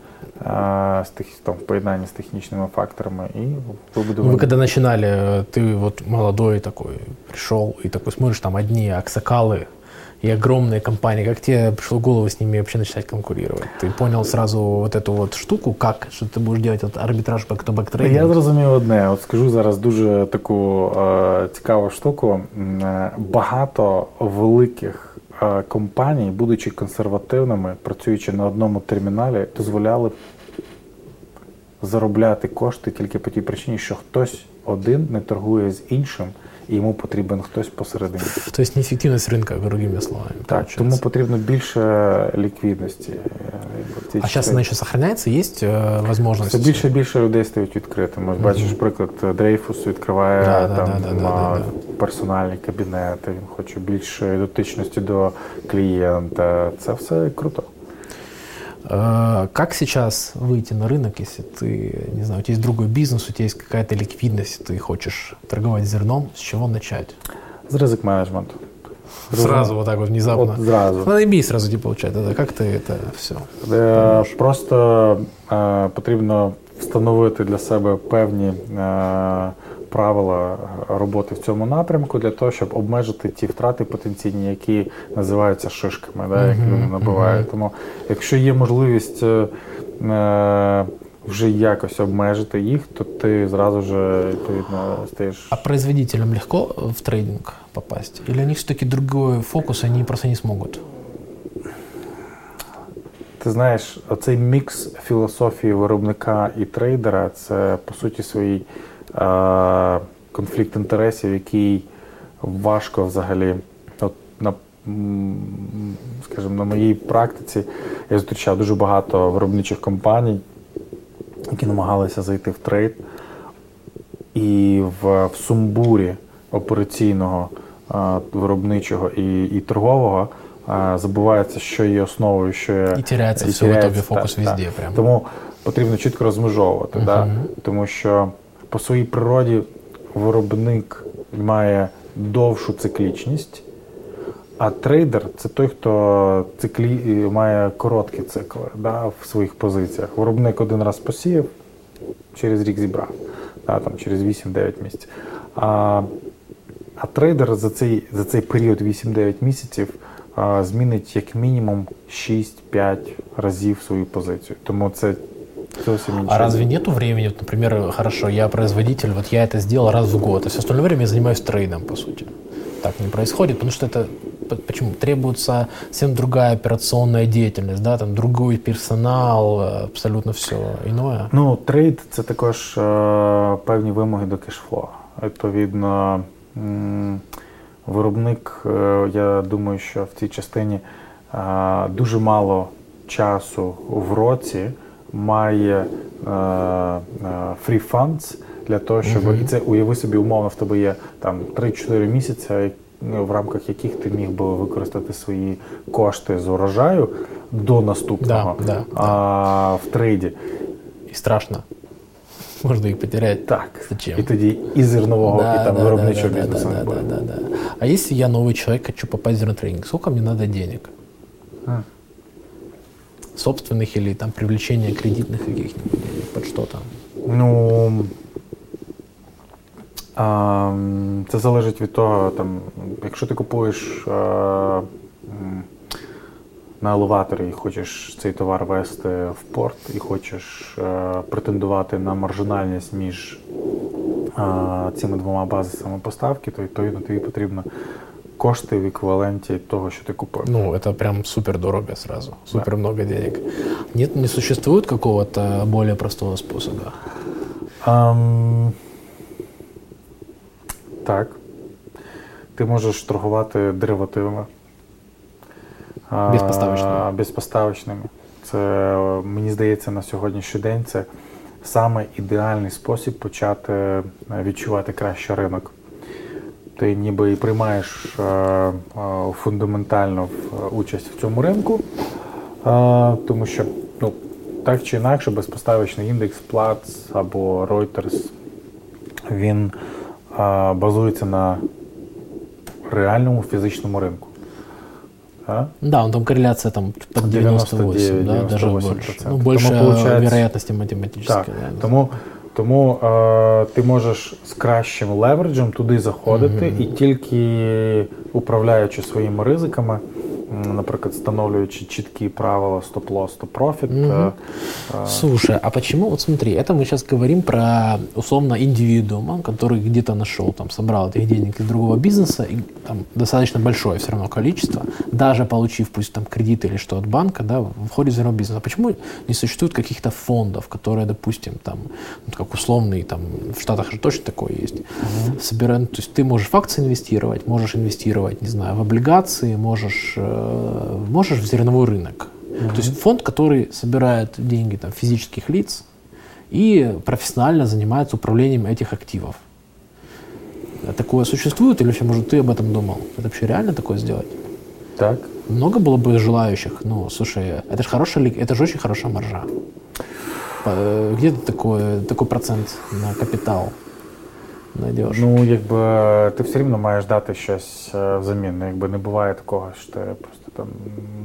с, там, в поєднанні з технічними факторами и выбудовали. Вы когда начинали, ты вот молодой такой пришел и такой смотришь, там одни аксакалы и огромные компании. Как тебе пришло в голову с ними вообще начать конкурировать? Ты понял сразу вот эту вот штуку, как, що ти будеш робити от арбітраж back to back Я зрозумів одне. От скажу зараз дуже таку е, цікаву штуку. Багато великих Е, компанії, будучи консервативними, працюючи на одному терміналі, дозволяли заробляти кошти тільки по тій причині, що хтось один не торгує з іншим. І йому потрібен хтось посередині. Тобто неефективність ринка, другими словами. Так, получается. тому потрібно більше ліквідності. Е, а зараз вона ще зберігається? Є можливість? Все більше і більше людей стають відкритими. Ось бачиш, приклад, Дрейфус відкриває да, там да, да, персональні кабінети, він хоче більше дотичності до клієнта. Це все круто. Э, как сейчас выйти на рынок, если ты, не знаю, у тебя есть другой бизнес, у тебя есть какая-то ликвидность, ты хочешь торговать зерном, с чего начать? С рынок менеджмента. Сразу вот так вот внезапно. Вот сразу. Надо и сразу не получать. Да, как ти это все? Е, просто е, потрібно встановити для себе певні е, правила роботи в цьому напрямку для того, щоб обмежити ті втрати потенційні, які називаються шишками, да, які люди набувають. Тому, якщо є можливість е, е, вже якось обмежити їх, то ти зразу ж відповідно стаєш. А производителям легко в трейдинг попасть? Или они все-таки другой фокус, они просто не зможуть? Ти знаєш, оцей мікс філософії виробника і трейдера це по суті своїй конфлікт інтересів, який важко взагалі, от на скажімо, на моїй практиці я зустрічав дуже багато виробничих компаній, які намагалися зайти в трейд. І в, в сумбурі операційного, а, виробничого і і торгового а, забувається, що є основою, що є. І теряється все в итоге фокус везде. Прям. Тому потрібно чітко розмежовувати. Uh-huh. Да? Тому що по своїй природі виробник має довшу циклічність, а трейдер це той, хто циклі... має короткі цикли да, в своїх позиціях. Виробник один раз посіяв, через рік зібрав, да, там, через 8-9 місяців. А а трейдер за цей за цей період 8-9 місяців а, змінить як мінімум 6-5 разів свою позицію. Тому це а разве нету времени, вот, например, хорошо, я производитель, вот я это сделал раз в год, а все остальное время я занимаюсь трейдом, по сути. Так не происходит, потому что это почему требуется совсем другая операционная деятельность, да, там другой персонал, абсолютно все иное. Ну, трейд це також е, певні вимоги до кешфло. Відповідно, м, виробник, е, я думаю, що в цій частині е, дуже мало часу в році Має е, е, free funds для того, щоб і це уяви собі умовно, в тебе є там 3-4 місяці, ну, в рамках яких ти міг би використати свої кошти з урожаю до наступного Да, да, а, в трейді. И страшно. Можно их потерять. Так. Зачем? І тоді і зернового, і там виробничого да, бізнесу. да, да, да, да, да. А если я новый человек, хочу попасть в зернотрейдинг, сколько мне надо денег? А. Собственных или там привлечение кредитных каких-нибудь? Под что там? Ну це залежить від того, там, якщо ти купуєш а, на елеваторі і хочеш цей товар вести в порт, і хочеш а, претендувати на маржинальність між а, цими двома базисами поставки, то відповідно тобі потрібно кошти в еквіваленті того, що ти купив. Ну, это прям супер дорого сразу, супер много денег. Нет, не существует какого-то более простого способа? Ам, так. Ти можеш торгувати деривативами. Безпоставочними. Безпоставочними. Це, мені здається, на сьогоднішній день це саме ідеальний спосіб почати е, відчувати краще ринок. Ти ніби і приймаєш е, е, фундаментально е, участь в цьому ринку, тому що ну, так чи інакше безпоставочний індекс Platts або Reuters він базується на реальному фізичному ринку. Так? Да, он там корреляция там под 98, 99, да, даже 98%. больше. Ну, Тому больше получается- вероятности математической. Так, да. тому, тому е, ти можеш з кращим левереджем туди заходити і тільки управляючи своїми ризиками, наприклад, встановлюючи чіткі правила стоп-лосс, стоп-профіт. е, е, Слушай, а почему, вот смотри, это мы сейчас говорим про условно индивидуума, который где-то нашел, там, собрал этих денег из другого бизнеса, и там достаточно большое все равно количество, даже получив пусть там кредит или что от банка, да, входит в зерновой бизнес. А почему не существует каких-то фондов, которые, допустим, там, ну, как условный, там, в Штатах же точно такое есть, собирают, то есть ты можешь в акции инвестировать, можешь инвестировать, не знаю, в облигации, можешь, э, можешь в зерновой рынок. То есть фонд, который собирает деньги там, физических лиц и профессионально занимается управлением этих активов. А Такое существует или вообще, может, ты об этом думал? Это вообще реально такое сделать? так. Много было бы желающих. Ну, слушай, это же хорошая, это же очень хорошая маржа. Э, Где такой, такой процент на капитал найдешь? Ну, якби ти все рівно маєш дати щось е, взамін. Ну, Якби не буває такого, що ти просто там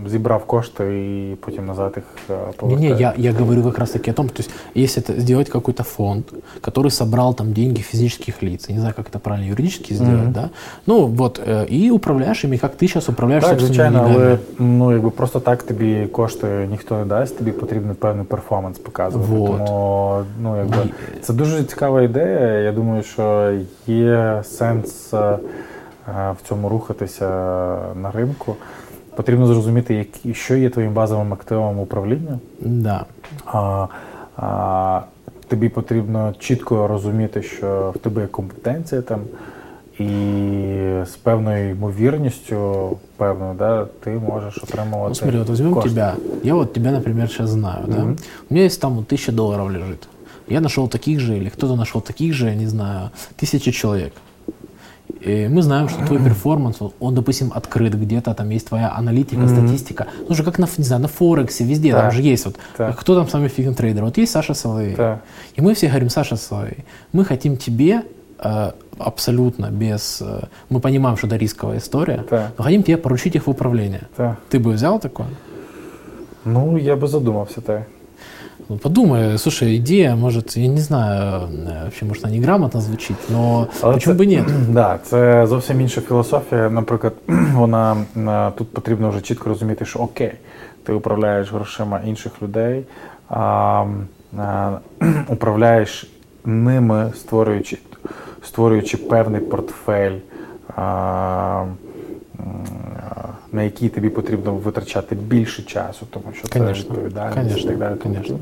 зібрав кошти і потім назад їх е, Не, повертаєш. не, я, я говорю как раз таки о том, то есть если это сделать какой-то фонд, который собрал там деньги физических лиц, я не знаю, как это правильно юридически сделать, да, ну вот, э, и управляешь ими, как ты сейчас управляешь Так, собственными звичайно, деньгами. але ну якби просто так тобі кошти ніхто не дасть, тобі потрібно певний перформанс показувати. Вот. Тому ну якби І- це дуже цікава ідея. Я думаю, що є сенс е, е, в цьому рухатися на ринку. Потрібно зрозуміти, які що є твоїм базовим активом управління. Да. А, а, тобі потрібно чітко розуміти, що в тебе є компетенція там, і з певною ймовірністю, певною, да, ти можеш отримувати. Ну смотри, вот возьмем кошти. тебя. Я вот тебя, например, сейчас знаю, да. У меня есть там вот тысяча долларов лежит. Я нашел таких же, или кто-то нашел таких же, я не знаю, тысячи человек. И мы знаем, что твой перформанс, он, допустим, открыт где-то, там есть твоя аналитика, статистика. Ну же как на, не знаю, на Форексе, везде, там Так, же есть вот, так. кто там самый фигный трейдер. Вот есть Саша Соловей. Так. И мы все говорим, Саша Соловей, мы хотим тебе э, абсолютно без... э, мы понимаем, что это рисковая история, Так. но хотим тебе поручить их в управление. Так. Ты бы взял такое? Ну, я би задумався так. Ну, подумай, слушай, идея, может, я не знаю, э, вообще, может, она неграмотно звучит, но Але почему це- бы нет? [CLEARS THROAT] Да, це зовсім інша філософія. Наприклад, вона [CLEARS THROAT] е, тут потрібно вже чітко розуміти, що окей, ти управляєш грошима інших людей, а, а, [CLEARS THROAT] управляєш ними, створюючи, створюючи певний портфель. А, на який тобі потрібно витрачати більше часу, тому що це Конечно, відповідальність конечно, і так далі. тому конечно.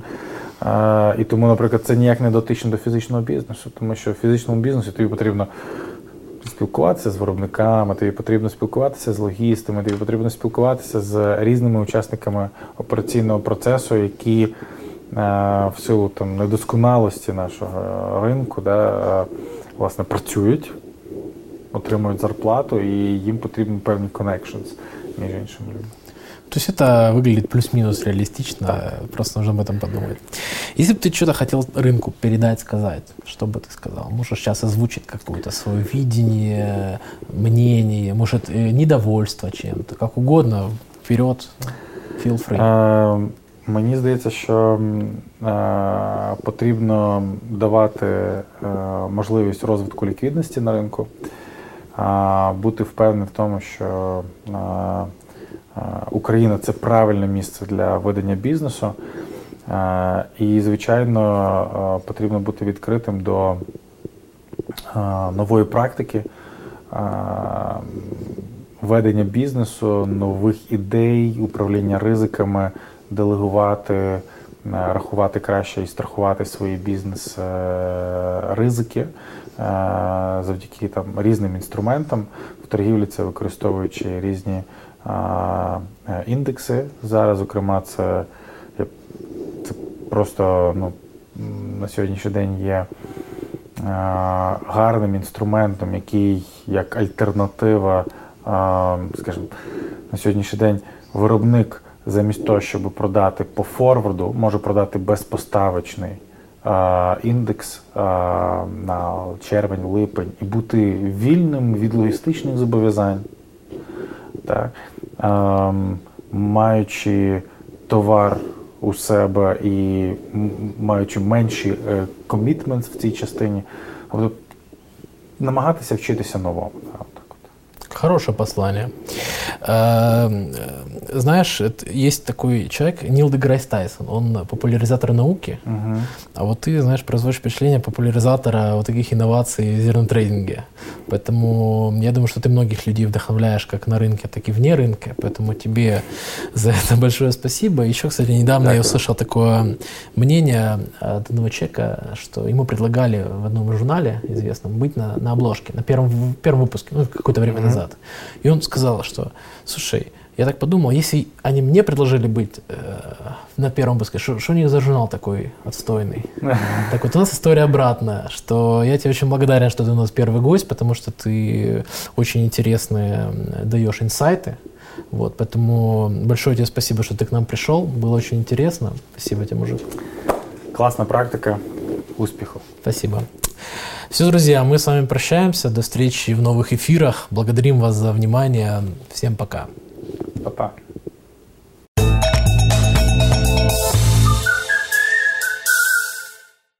а, і тому, наприклад, це ніяк не дотично до фізичного бізнесу, тому що в фізичному бізнесі тобі потрібно спілкуватися з виробниками, тобі потрібно спілкуватися з логістами, тобі потрібно спілкуватися з різними учасниками операційного процесу, які е, в силу там недосконалості нашого ринку да, власне працюють, отримують зарплату, і їм потрібні певні connections між іншими людьми. То есть это выглядит плюс-минус реалистично, да. просто нужно об этом подумать. Если бы ты что-то хотел рынку передать, сказать, что бы ты сказал? Можешь сейчас озвучить какое-то свое видение, мнение, может, э, недовольство чем-то, как угодно, вперед, feel free. А, Мені здається, що е, потрібно давати е, можливість розвитку ліквідності на ринку, е, Бути впевненим в тому, що е, Україна це правильне місце для ведення бізнесу. І, звичайно, потрібно бути відкритим до нової практики ведення бізнесу, нових ідей, управління ризиками, делегувати, рахувати краще і страхувати свої бізнес-ризики завдяки там різним інструментам в торгівлі, це використовуючи різні. Е, індекси. Зараз, зокрема, це це просто ну, на сьогоднішній день є гарним інструментом, який як альтернатива, скажімо, на сьогоднішній день виробник замість того, щоб продати по форварду, може продати безпоставочний індекс на червень, липень і бути вільним від логістичних зобов'язань так? Маючи товар у себе і маючи менші commitment в цій частині, тобто намагатися вчитися новому. Хорошее послание. Эм, знаешь, есть такой человек, Нил Деграйс Тайсон, он популяризатор науки, а вот ты, знаешь, производишь впечатление популяризатора вот таких инноваций в зернотрейдинге. Поэтому я думаю, что ты многих людей вдохновляешь как на рынке, так и вне рынка, поэтому тебе за это [LAUGHS] большое спасибо. Еще, кстати, недавно я услышал такое мнение от одного человека, что ему предлагали в одном журнале известном быть на, на обложке, на первом, первом выпуске, ну, какое-то время угу. Назад. И он сказал, что, слушай, я так подумал, если они мне предложили быть э, на первом выпуске, что у них за журнал такой отстойный? [LAUGHS] Так вот у нас история обратная, что я тебе очень благодарен, что ты у нас первый гость, потому что ты очень интересные даешь инсайты. Вот, поэтому большое тебе спасибо, что ты к нам пришел. Было очень интересно. Спасибо тебе, мужик. Классная практика. Успехов. Спасибо. Все, друзья, мы с вами прощаемся. До встречи в новых эфирах. Благодарим вас за внимание. Всем пока. Пока.